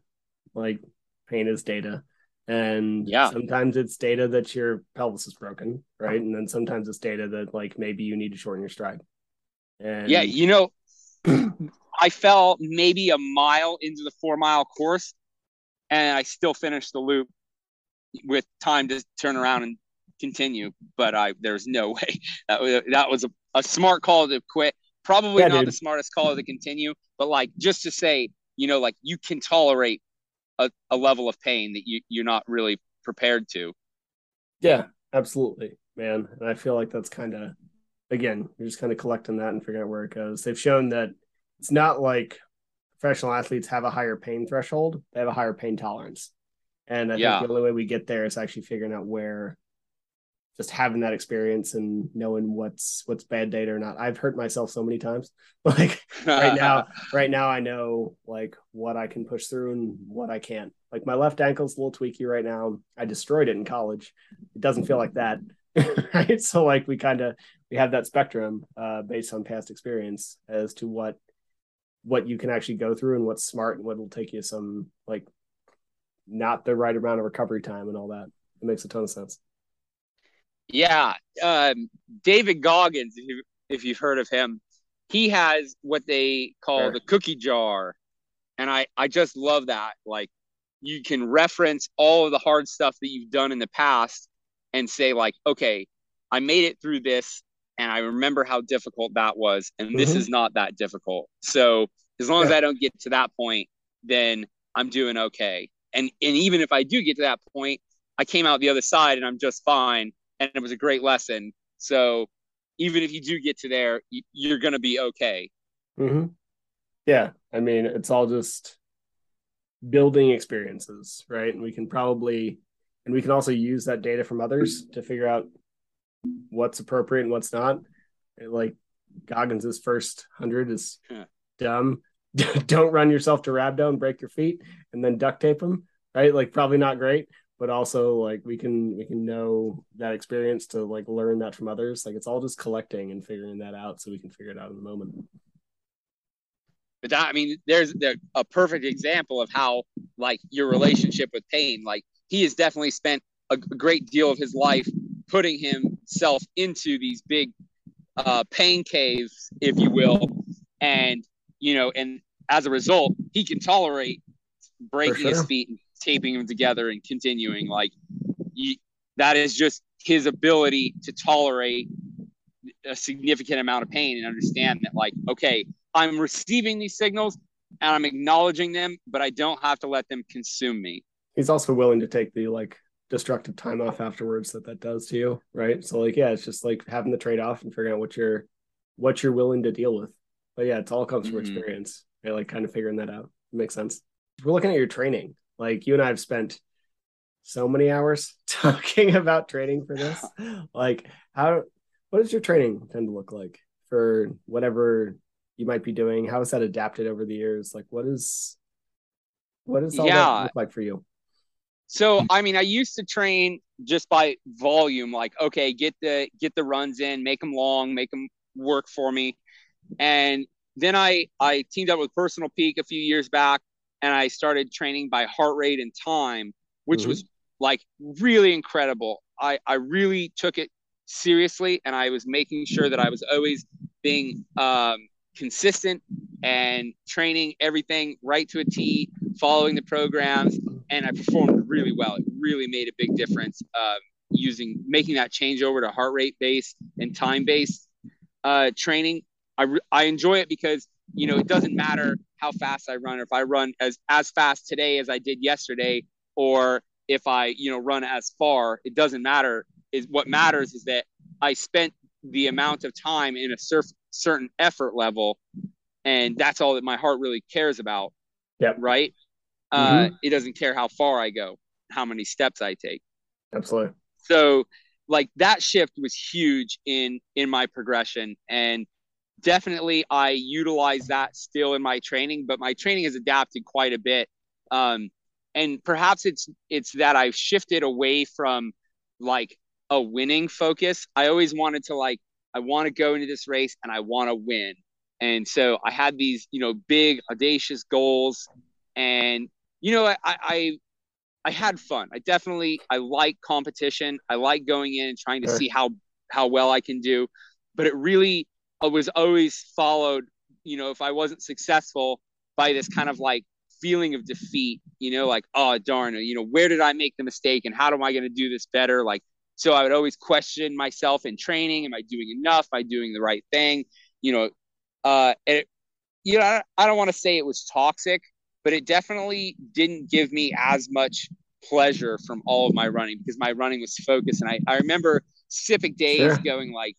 Like pain is data. And yeah, sometimes it's data that your pelvis is broken, right? And then sometimes it's data that like maybe you need to shorten your stride. And yeah, you know, I fell maybe a mile into the four mile course, and I still finished the loop with time to turn around and continue. But I there's no way that was, that was a, a smart call to quit. Probably yeah, not dude. the smartest call to continue, but like just to say, you know, like you can tolerate a, a level of pain that you you're not really prepared to. Yeah, absolutely, man. And I feel like that's kind of again, you're just kind of collecting that and figuring out where it goes. They've shown that it's not like professional athletes have a higher pain threshold; they have a higher pain tolerance. And I yeah. think the only way we get there is actually figuring out where, just having that experience and knowing what's what's bad data or not. I've hurt myself so many times. Like right now, right now I know like what I can push through and what I can't. Like my left ankle's a little tweaky right now. I destroyed it in college. It doesn't feel like that. right. So like we kind of we have that spectrum uh, based on past experience as to what what you can actually go through and what's smart and what will take you some like not the right amount of recovery time and all that. It makes a ton of sense. Yeah, um, David Goggins, if you if you've heard of him, he has what they call sure. the cookie jar, and I I just love that. Like you can reference all of the hard stuff that you've done in the past and say like, okay, I made it through this and I remember how difficult that was. And mm-hmm. this is not that difficult. So as long yeah. as I don't get to that point, then I'm doing okay. And and even if I do get to that point, I came out the other side and I'm just fine. And it was a great lesson. So even if you do get to there, you're going to be okay. Mm-hmm. Yeah, I mean, it's all just building experiences, right? And we can probably, and we can also use that data from others to figure out what's appropriate and what's not. Like Goggins's first hundred is yeah. dumb. Don't run yourself to rhabdo and break your feet, and then duct tape them. Right? Like probably not great, but also like we can we can know that experience to like learn that from others. Like it's all just collecting and figuring that out, so we can figure it out in the moment. But that, I mean, there's there, a perfect example of how like your relationship with pain. Like he has definitely spent a, a great deal of his life putting himself into these big uh, pain caves, if you will, and you know, and as a result, he can tolerate breaking sure. his feet and taping them together and continuing. Like he, that is just his ability to tolerate a significant amount of pain and understand that, like, okay, I'm receiving these signals and I'm acknowledging them, but I don't have to let them consume me. He's also willing to take the like destructive time off afterwards that that does to you, right? So like, yeah, it's just like having the trade off and figuring out what you're what you're willing to deal with. But yeah, it all comes from mm-hmm. experience. Right? Like kind of figuring that out. It makes sense. We're looking at your training. Like you and I have spent so many hours talking about training for this. like how what does your training tend to look like for whatever you might be doing? How has that adapted over the years? Like what is what does all yeah. that look like for you? So I mean, I used to train just by volume, like okay, get the get the runs in, make them long, make them work for me, and then I I teamed up with Personal Peak a few years back, and I started training by heart rate and time, which mm-hmm. was like really incredible. I I really took it seriously, and I was making sure that I was always being um, consistent and training everything right to a T, following the programs, and I performed really well. It really made a big difference um, using making that change over to heart rate based and time based uh, training. I, re- I enjoy it because you know it doesn't matter how fast I run or if I run as as fast today as I did yesterday or if I you know run as far. It doesn't matter. Is what matters is that I spent the amount of time in a surf, certain effort level, and that's all that my heart really cares about. Yeah. Right. Uh, mm-hmm. it doesn't care how far I go, how many steps I take. Absolutely. So, like that shift was huge in in my progression, and definitely I utilize that still in my training. But my training has adapted quite a bit, um, and perhaps it's it's that I've shifted away from like a winning focus. I always wanted to like I want to go into this race and I want to win. And so I had these, you know, big audacious goals and you know, I, I I had fun. I definitely I like competition. I like going in and trying to see how how well I can do. But it really I was always followed, you know, if I wasn't successful by this kind of like feeling of defeat, you know, like, oh darn, you know, where did I make the mistake and how am I gonna do this better? Like so I would always question myself in training. Am I doing enough? Am I doing the right thing? You know, uh, it, you know, I don't want to say it was toxic, but it definitely didn't give me as much pleasure from all of my running because my running was focused. And I, I remember specific days sure. going like,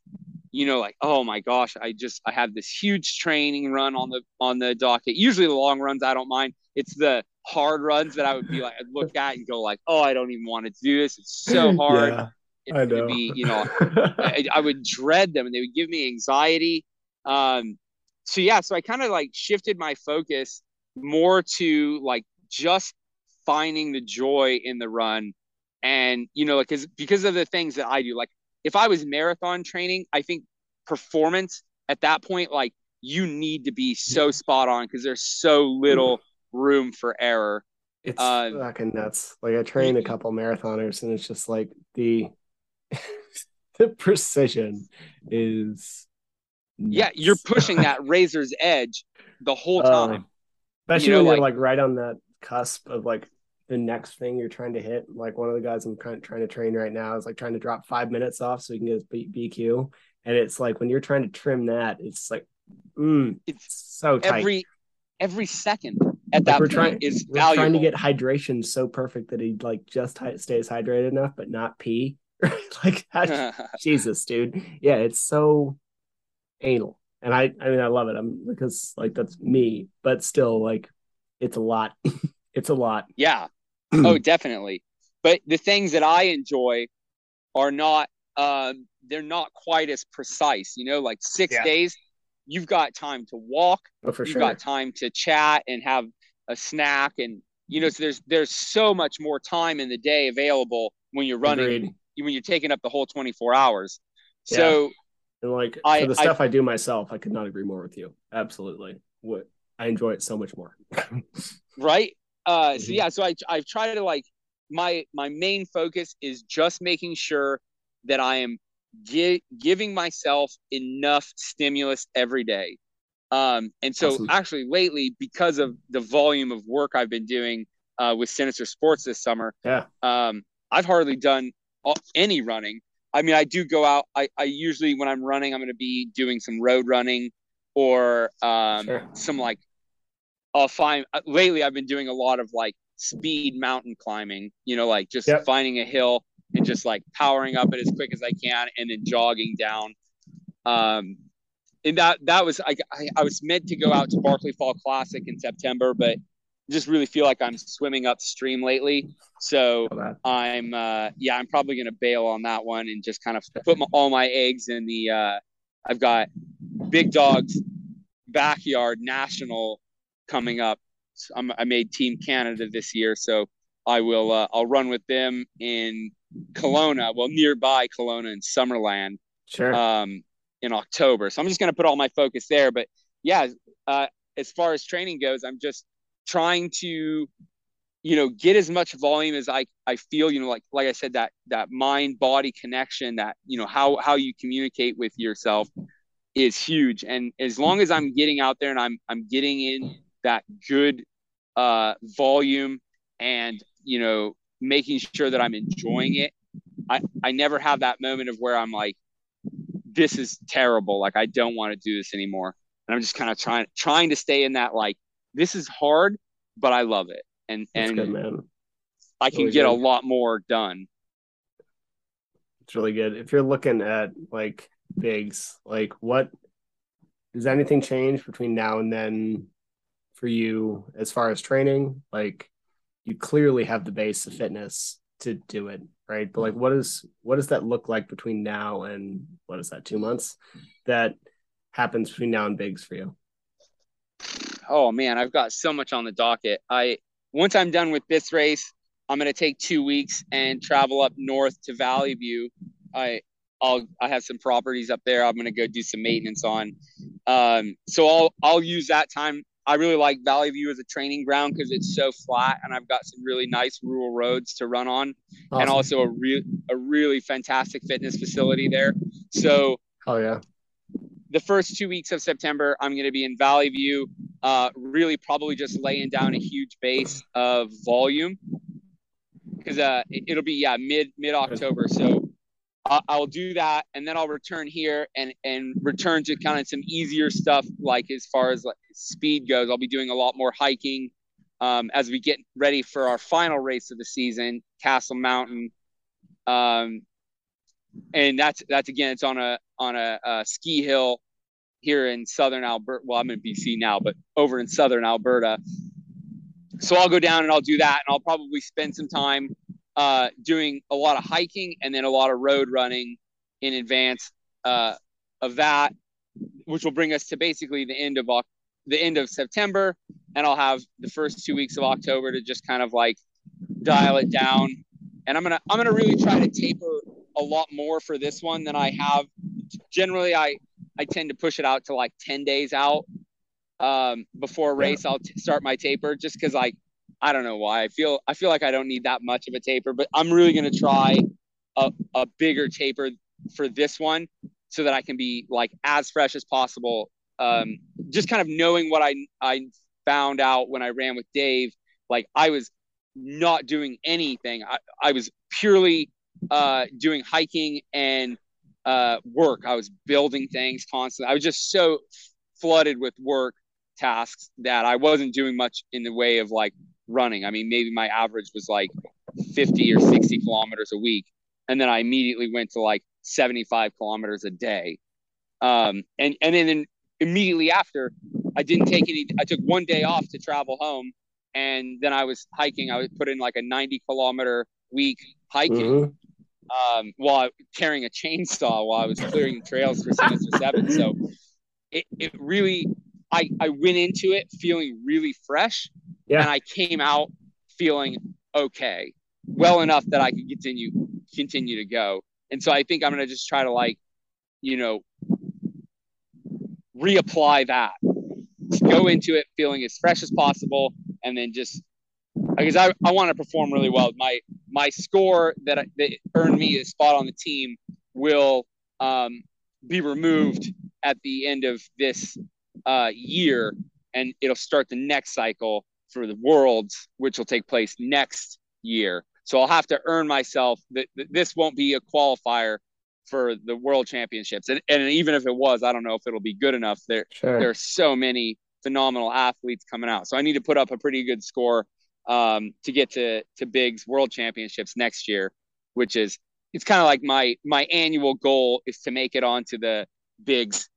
you know, like, oh my gosh, I just I have this huge training run on the on the docket. Usually the long runs I don't mind. It's the hard runs that I would be like I'd look at and go like, oh, I don't even want to do this. It's so hard. Yeah, it's I know. Be, you know, I, I, would dread them and they would give me anxiety. Um, so yeah, so I kind of like shifted my focus more to like just finding the joy in the run and you know like because because of the things that i do like if i was marathon training i think performance at that point like you need to be so spot on because there's so little room for error. It's uh, fucking nuts. Like i trained a couple marathoners and it's just like the the precision is nuts. yeah you're pushing that razor's edge the whole uh, time. Especially you know, when you're like, like right on that cusp of like the next thing you're trying to hit. Like one of the guys I'm kind of trying to train right now is like trying to drop five minutes off so he can get his BQ. And it's like when you're trying to trim that, it's like, mm, it's so tight. Every every second at that like we're point trying, is we're valuable. trying to get hydration so perfect that he like just stays hydrated enough, but not pee. like that, Jesus, dude. Yeah, it's so anal. And I I mean I love it. I'm because like that's me, but still like it's a lot. it's a lot. Yeah. Oh, definitely. But the things that I enjoy are not um they're not quite as precise, you know, like 6 yeah. days you've got time to walk, oh, for you've sure. got time to chat and have a snack and you know so there's there's so much more time in the day available when you're running Agreed. when you're taking up the whole 24 hours. So yeah. and like I, for the stuff I, I do myself, I could not agree more with you. Absolutely. What I enjoy it so much more. right? Uh mm-hmm. so yeah, so I I've tried to like my my main focus is just making sure that I am gi- giving myself enough stimulus every day. Um, and so awesome. actually lately, because of the volume of work I've been doing uh, with Sinister Sports this summer, yeah, um, I've hardly done any running. I mean, I do go out. I, I usually when I'm running, I'm going to be doing some road running or um, sure. some like I'll find uh, lately I've been doing a lot of like speed mountain climbing, you know, like just yep. finding a hill and just like powering up it as quick as I can and then jogging down. Um, and that that was I, I was meant to go out to Barkley Fall Classic in September, but just really feel like I'm swimming upstream lately. So I'm uh, yeah, I'm probably gonna bail on that one and just kind of put my, all my eggs in the. Uh, I've got Big Dogs Backyard National coming up. So i made Team Canada this year, so I will. Uh, I'll run with them in Kelowna, well, nearby Kelowna in Summerland. Sure. Um, in October, so I'm just going to put all my focus there. But yeah, uh, as far as training goes, I'm just trying to, you know, get as much volume as I I feel. You know, like like I said, that that mind body connection, that you know how how you communicate with yourself is huge. And as long as I'm getting out there and I'm I'm getting in that good uh, volume and you know making sure that I'm enjoying it. I, I never have that moment of where I'm like, this is terrible. Like I don't want to do this anymore. And I'm just kind of trying trying to stay in that like this is hard, but I love it. And That's and good, I can really get good. a lot more done. It's really good. If you're looking at like bigs, like what does anything change between now and then for you as far as training? Like you clearly have the base of fitness to do it, right? But like what is what does that look like between now and what is that, two months that happens between now and bigs for you? Oh man, I've got so much on the docket. I once I'm done with this race, I'm gonna take two weeks and travel up north to Valleyview. I I'll I have some properties up there. I'm gonna go do some maintenance on. Um, so I'll I'll use that time I really like Valleyview as a training ground because it's so flat and I've got some really nice rural roads to run on awesome. and also a real a really fantastic fitness facility there. So Oh yeah. The first two weeks of September, I'm going to be in Valleyview, uh, really probably just laying down a huge base of volume because uh, it'll be yeah mid mid October. So I'll do that, and then I'll return here and and return to kind of some easier stuff, like as far as like speed goes. I'll be doing a lot more hiking um, as we get ready for our final race of the season, Castle Mountain, um, and that's that's again, it's on a on a, a ski hill here in southern Alberta. Well, I'm in BC now, but over in southern Alberta. So I'll go down and I'll do that, and I'll probably spend some time uh, doing a lot of hiking and then a lot of road running in advance uh, of that, which will bring us to basically the end of the end of September, and I'll have the first two weeks of October to just kind of like dial it down. And I'm gonna I'm gonna really try to taper a lot more for this one than I have. Generally, I I tend to push it out to like 10 days out um, before a race. I'll t- start my taper just because like I don't know why. I feel I feel like I don't need that much of a taper, but I'm really gonna try a, a bigger taper for this one so that I can be like as fresh as possible. Um, just kind of knowing what I I found out when I ran with Dave, like I was not doing anything. I, I was purely uh, doing hiking and uh, work. I was building things constantly. I was just so flooded with work tasks that I wasn't doing much in the way of like running. I mean, maybe my average was like 50 or 60 kilometers a week. and then I immediately went to like 75 kilometers a day. Um, and and then immediately after, I didn't take any. I took one day off to travel home, and then I was hiking. I was put in like a 90 kilometer week hiking. Mm-hmm. Um, while carrying a chainsaw while I was clearing trails for Sinister Seven. So it, it really, I, I went into it feeling really fresh yeah. and I came out feeling okay, well enough that I could continue, continue to go. And so I think I'm going to just try to like, you know, reapply that, go into it feeling as fresh as possible, and then just because I, I want to perform really well. My my score that, that earned me a spot on the team will um, be removed at the end of this uh, year, and it'll start the next cycle for the Worlds, which will take place next year. So I'll have to earn myself that this won't be a qualifier for the World Championships, and, and even if it was, I don't know if it'll be good enough. There sure. there are so many phenomenal athletes coming out, so I need to put up a pretty good score um, to get to to Big's World Championships next year, which is it's kind of like my my annual goal is to make it onto the Big's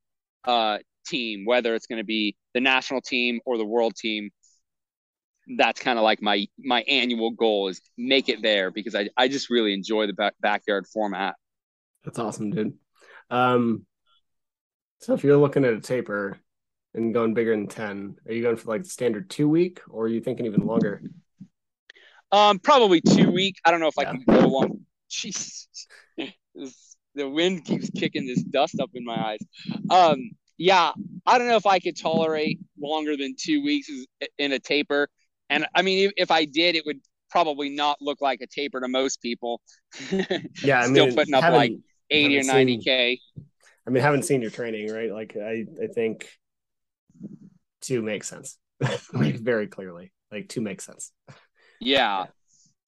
uh, team, whether it's going to be the national team or the world team. That's kind of like my my annual goal is make it there because I I just really enjoy the back, backyard format. That's awesome, dude. Um, so if you're looking at a taper and going bigger than ten, are you going for like the standard two week, or are you thinking even longer? Um, probably two week. I don't know if yeah. I can go long. Jesus, the wind keeps kicking this dust up in my eyes. Um, yeah, I don't know if I could tolerate longer than two weeks in a taper. And I mean, if I did, it would probably not look like a taper to most people. yeah, I mean, still putting up like eighty or ninety k. I mean, haven't seen your training, right? Like, I I think two makes sense, like very clearly. Like two makes sense. Yeah,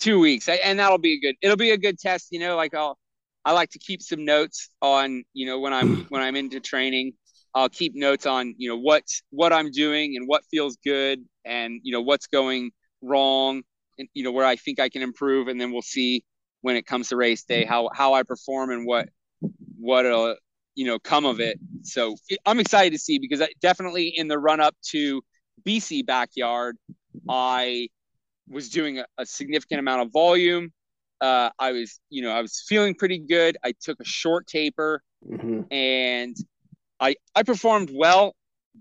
two weeks, and that'll be a good. It'll be a good test. You know, like I'll I like to keep some notes on you know when I'm when I'm into training. I'll keep notes on you know what what I'm doing and what feels good and you know what's going wrong and you know where I think I can improve and then we'll see when it comes to race day how how I perform and what what'll you know come of it. So I'm excited to see because I, definitely in the run up to BC backyard, I was doing a, a significant amount of volume. Uh, I was, you know, I was feeling pretty good. I took a short taper mm-hmm. and I I performed well.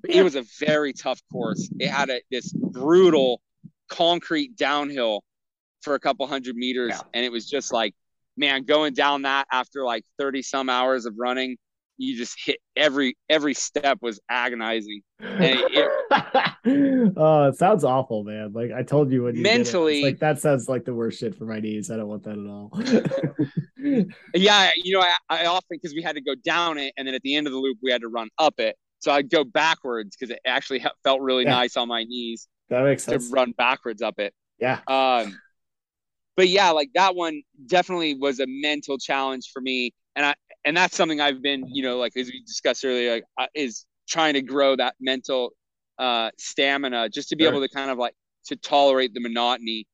It was a very tough course. It had a, this brutal concrete downhill for a couple hundred meters, yeah. and it was just like, man, going down that after like thirty some hours of running you just hit every every step was agonizing. It, oh, it sounds awful, man. Like I told you when you mentally, like that sounds like the worst shit for my knees. I don't want that at all. yeah, you know, I, I often because we had to go down it, and then at the end of the loop we had to run up it. So I'd go backwards because it actually felt really yeah. nice on my knees. That makes sense. To run backwards up it. Yeah. Um, but yeah, like that one definitely was a mental challenge for me, and I and that's something I've been, you know, like as we discussed earlier, like, uh, is trying to grow that mental uh, stamina just to be sure. able to kind of like to tolerate the monotony.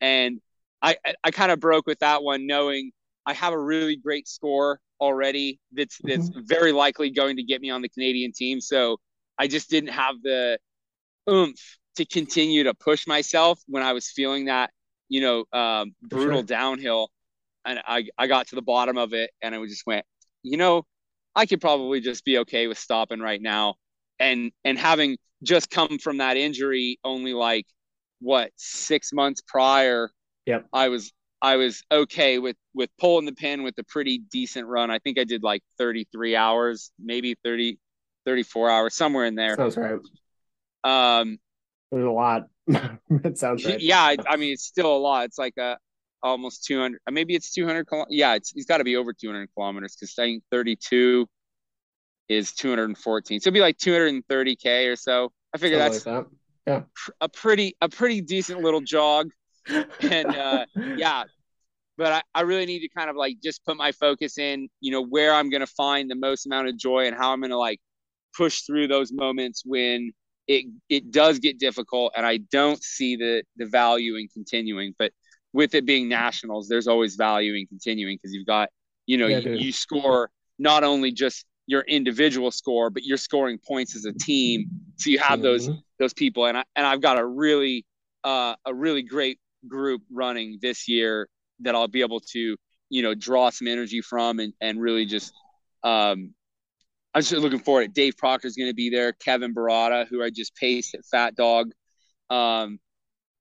And I, I kind of broke with that one, knowing I have a really great score already. That's that's mm-hmm. very likely going to get me on the Canadian team. So I just didn't have the oomph to continue to push myself when I was feeling that, you know, um, brutal sure. downhill. And I, I got to the bottom of it and I just went, you know, I could probably just be okay with stopping right now. And and having just come from that injury only like what six months prior, yep. I was I was okay with with pulling the pin with a pretty decent run. I think I did like 33 hours, maybe 30 34 hours, somewhere in there. Sounds right. Um there's a lot. it sounds right. Yeah, I, I mean it's still a lot. It's like a almost 200 uh, maybe it's 200 yeah it's, it's got to be over 200 kilometers because saying 32 is 214 so it'd be like 230k or so. I figure Something that's like that. yeah. a pretty a pretty decent little jog. And uh yeah. But I, I really need to kind of like just put my focus in you know where i'm gonna find the most amount of joy and how i'm gonna like push through those moments when it it does get difficult and i don't see the the value in continuing. But with it being nationals, there's always value in continuing because you've got, you know, yeah, you, you, score not only just your individual score, but you're scoring points as a team. So you have mm-hmm. those those people, and I and I've got a really uh, a really great group running this year that I'll be able to you know draw some energy from and and really just um, I'm just looking forward. To Dave Proctor is going to be there. Kevin Barata, who I just paced at Fat Dog. Um,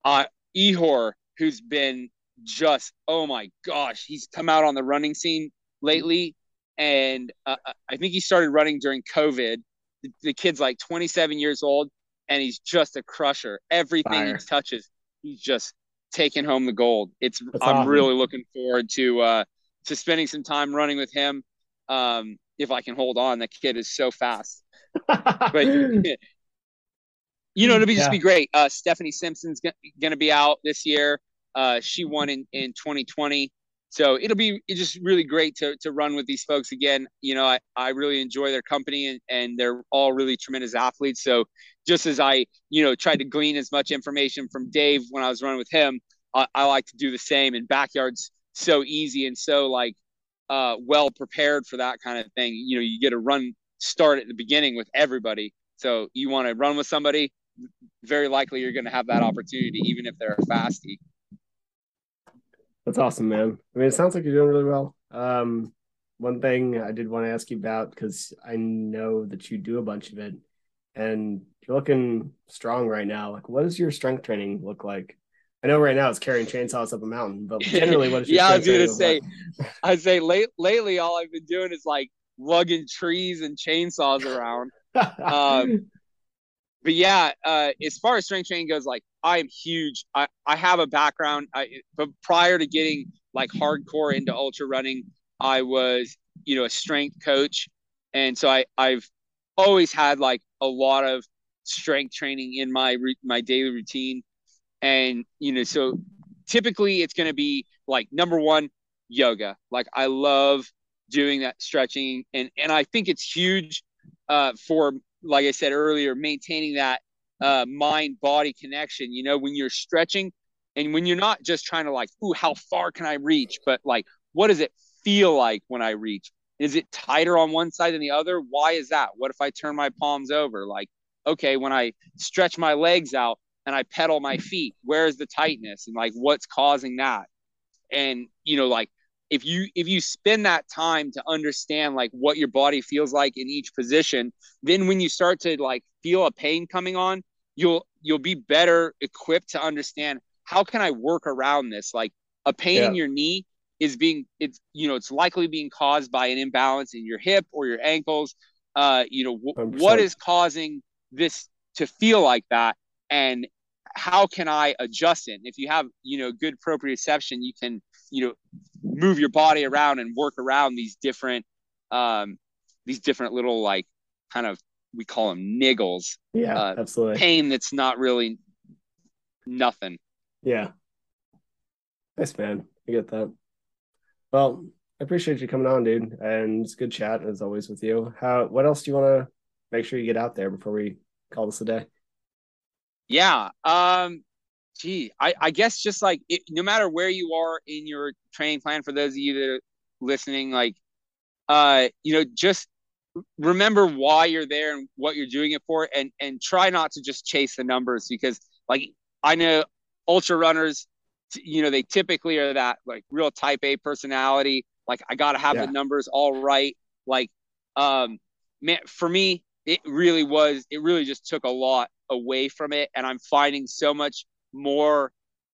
uh, Ihor, who's been just oh my gosh, he's come out on the running scene lately, and uh, I think he started running during COVID. The, the, kid's like 27 years old, and he's just a crusher. Everything Fire. he touches, he's just taking home the gold. It's That's I'm awesome. really looking forward to uh, to spending some time running with him. Um, if I can hold on, the kid is so fast. but you know, it'll be yeah. just be great. Uh, Stephanie Simpson's g- going to be out this year. Uh, she won in, in 2020. So it'll be it's just really great to, to run with these folks again. You know, I, I really enjoy their company and, and they're all really tremendous athletes. So just as I, you know, tried to glean as much information from Dave when I was running with him, I, I like to do the same. And backyard's so easy and so like uh, well prepared for that kind of thing. You know, you get a run start at the beginning with everybody. So you want to run with somebody, very likely you're going to have that opportunity, even if they're a fastie. That's awesome, man. I mean, it sounds like you're doing really well. Um, one thing I did want to ask you about because I know that you do a bunch of it, and you're looking strong right now. Like, what does your strength training look like? I know right now it's carrying chainsaws up a mountain, but generally, what is your yeah? I was gonna say, I say late lately, all I've been doing is like lugging trees and chainsaws around. um, but yeah, uh, as far as strength training goes, like I am huge. I, I have a background, I, but prior to getting like hardcore into ultra running, I was, you know, a strength coach. And so I, I've always had like a lot of strength training in my, my daily routine. And, you know, so typically it's going to be like number one, yoga. Like I love doing that stretching. And, and I think it's huge uh, for, like I said earlier, maintaining that uh, mind body connection. You know, when you're stretching and when you're not just trying to like, ooh, how far can I reach? But like, what does it feel like when I reach? Is it tighter on one side than the other? Why is that? What if I turn my palms over? Like, okay, when I stretch my legs out and I pedal my feet, where is the tightness and like what's causing that? And you know, like if you if you spend that time to understand like what your body feels like in each position, then when you start to like feel a pain coming on, you'll you'll be better equipped to understand how can I work around this? Like a pain yeah. in your knee is being it's you know it's likely being caused by an imbalance in your hip or your ankles. Uh, you know w- what is causing this to feel like that, and how can I adjust it? And if you have you know good proprioception, you can you know move your body around and work around these different um, these different little like kind of we call them niggles. Yeah, uh, absolutely. Pain that's not really nothing. Yeah. Nice man. I get that. Well, I appreciate you coming on, dude. And it's good chat as always with you. How what else do you want to make sure you get out there before we call this a day? Yeah. Um gee, I, I guess just like it, no matter where you are in your training plan, for those of you that are listening, like uh, you know, just remember why you're there and what you're doing it for and and try not to just chase the numbers because like i know ultra runners you know they typically are that like real type a personality like i gotta have yeah. the numbers all right like um man for me it really was it really just took a lot away from it and i'm finding so much more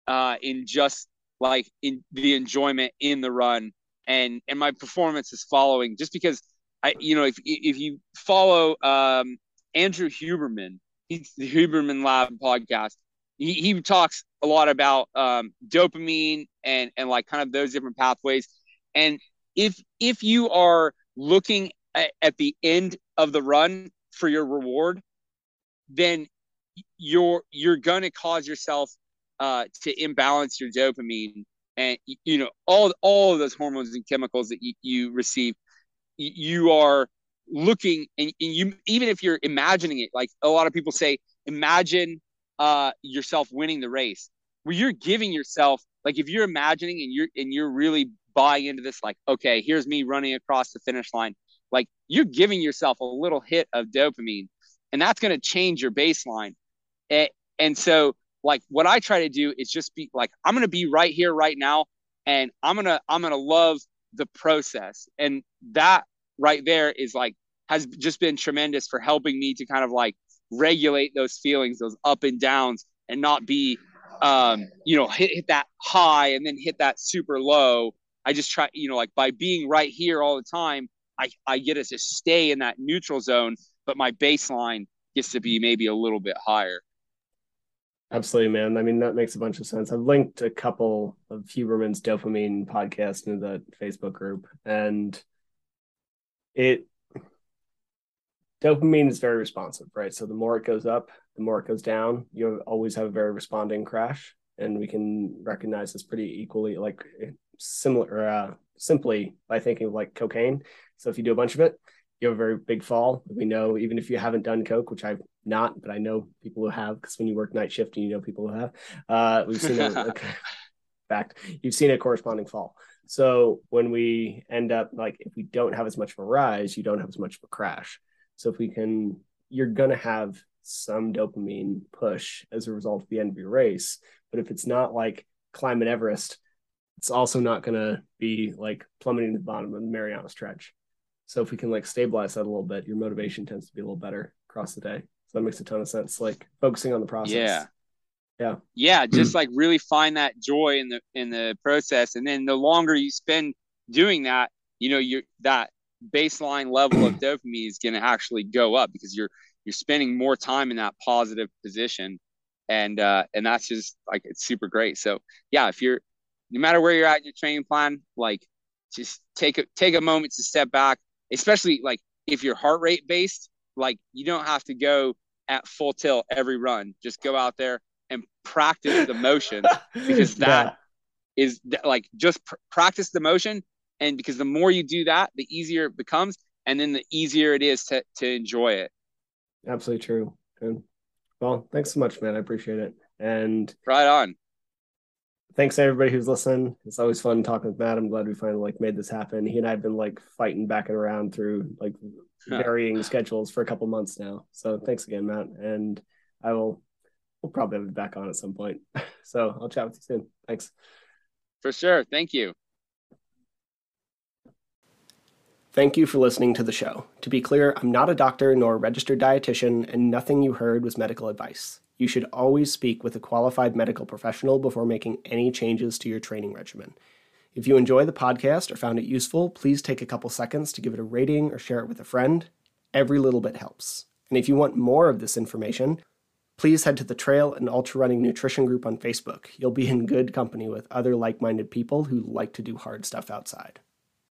uh in just like in the enjoyment in the run and and my performance is following just because I, you know, if if you follow um, Andrew Huberman, he's the Huberman Lab podcast. He, he talks a lot about um, dopamine and and like kind of those different pathways. And if if you are looking at, at the end of the run for your reward, then you're you're going to cause yourself uh, to imbalance your dopamine and you know all all of those hormones and chemicals that you, you receive you are looking and, and, you even if you're imagining it like a lot of people say imagine uh yourself winning the race where you're giving yourself like if you're imagining and you're and you're really buying into this, like, okay, here's me running across the finish line, like you're giving yourself a little hit of dopamine, and that's going to change your baseline. And, and so, like, what I try to do is just be like, I'm going to be right here, right now, and I'm gonna I'm gonna love the process, and that right there is like has just been tremendous for helping me to kind of like regulate those feelings, those up and downs, and not be, um, you know, hit, hit that high and then hit that super low. I just try, you know, like by being right here all the time, I, I get us to stay in that neutral zone, but my baseline gets to be maybe a little bit higher. Absolutely, man. I mean, that makes a bunch of sense. I've linked a couple of Huberman's dopamine podcast into the Facebook group, and it dopamine is very responsive, right? So the more it goes up, the more it goes down. You always have a very responding crash, and we can recognize this pretty equally, like similar, uh, simply by thinking of like cocaine. So if you do a bunch of it, you have a very big fall. We know even if you haven't done coke, which I've not, but I know people who have, because when you work night shift and you know people who have, uh, we've seen a like, fact, you've seen a corresponding fall. So when we end up like if we don't have as much of a rise, you don't have as much of a crash. So if we can, you're going to have some dopamine push as a result of the end of your race. But if it's not like climbing Everest, it's also not going to be like plummeting to the bottom of the Mariana Trench. So if we can like stabilize that a little bit, your motivation tends to be a little better across the day. So that makes a ton of sense. Like focusing on the process. Yeah. Yeah. Yeah. Just like really find that joy in the in the process. And then the longer you spend doing that, you know, you're that baseline level of dopamine is going to actually go up because you're you're spending more time in that positive position and uh and that's just like it's super great so yeah if you're no matter where you're at in your training plan like just take a take a moment to step back especially like if you're heart rate based like you don't have to go at full tilt every run. Just go out there and practice the motion because that yeah. is like just pr- practice the motion. And because the more you do that the easier it becomes and then the easier it is to to enjoy it. Absolutely true. Good. well thanks so much man. I appreciate it. And right on. thanks to everybody who's listening it's always fun talking with matt. I'm glad we finally like made this happen. He and i have been like fighting back and around through like varying schedules for a couple months now. So thanks again matt and i will we'll probably be back on at some point. So i'll chat with you soon. Thanks. For sure. Thank you. Thank you for listening to the show. To be clear, I'm not a doctor nor a registered dietitian, and nothing you heard was medical advice. You should always speak with a qualified medical professional before making any changes to your training regimen. If you enjoy the podcast or found it useful, please take a couple seconds to give it a rating or share it with a friend. Every little bit helps. And if you want more of this information, please head to the Trail and Ultra Running Nutrition Group on Facebook. You'll be in good company with other like minded people who like to do hard stuff outside.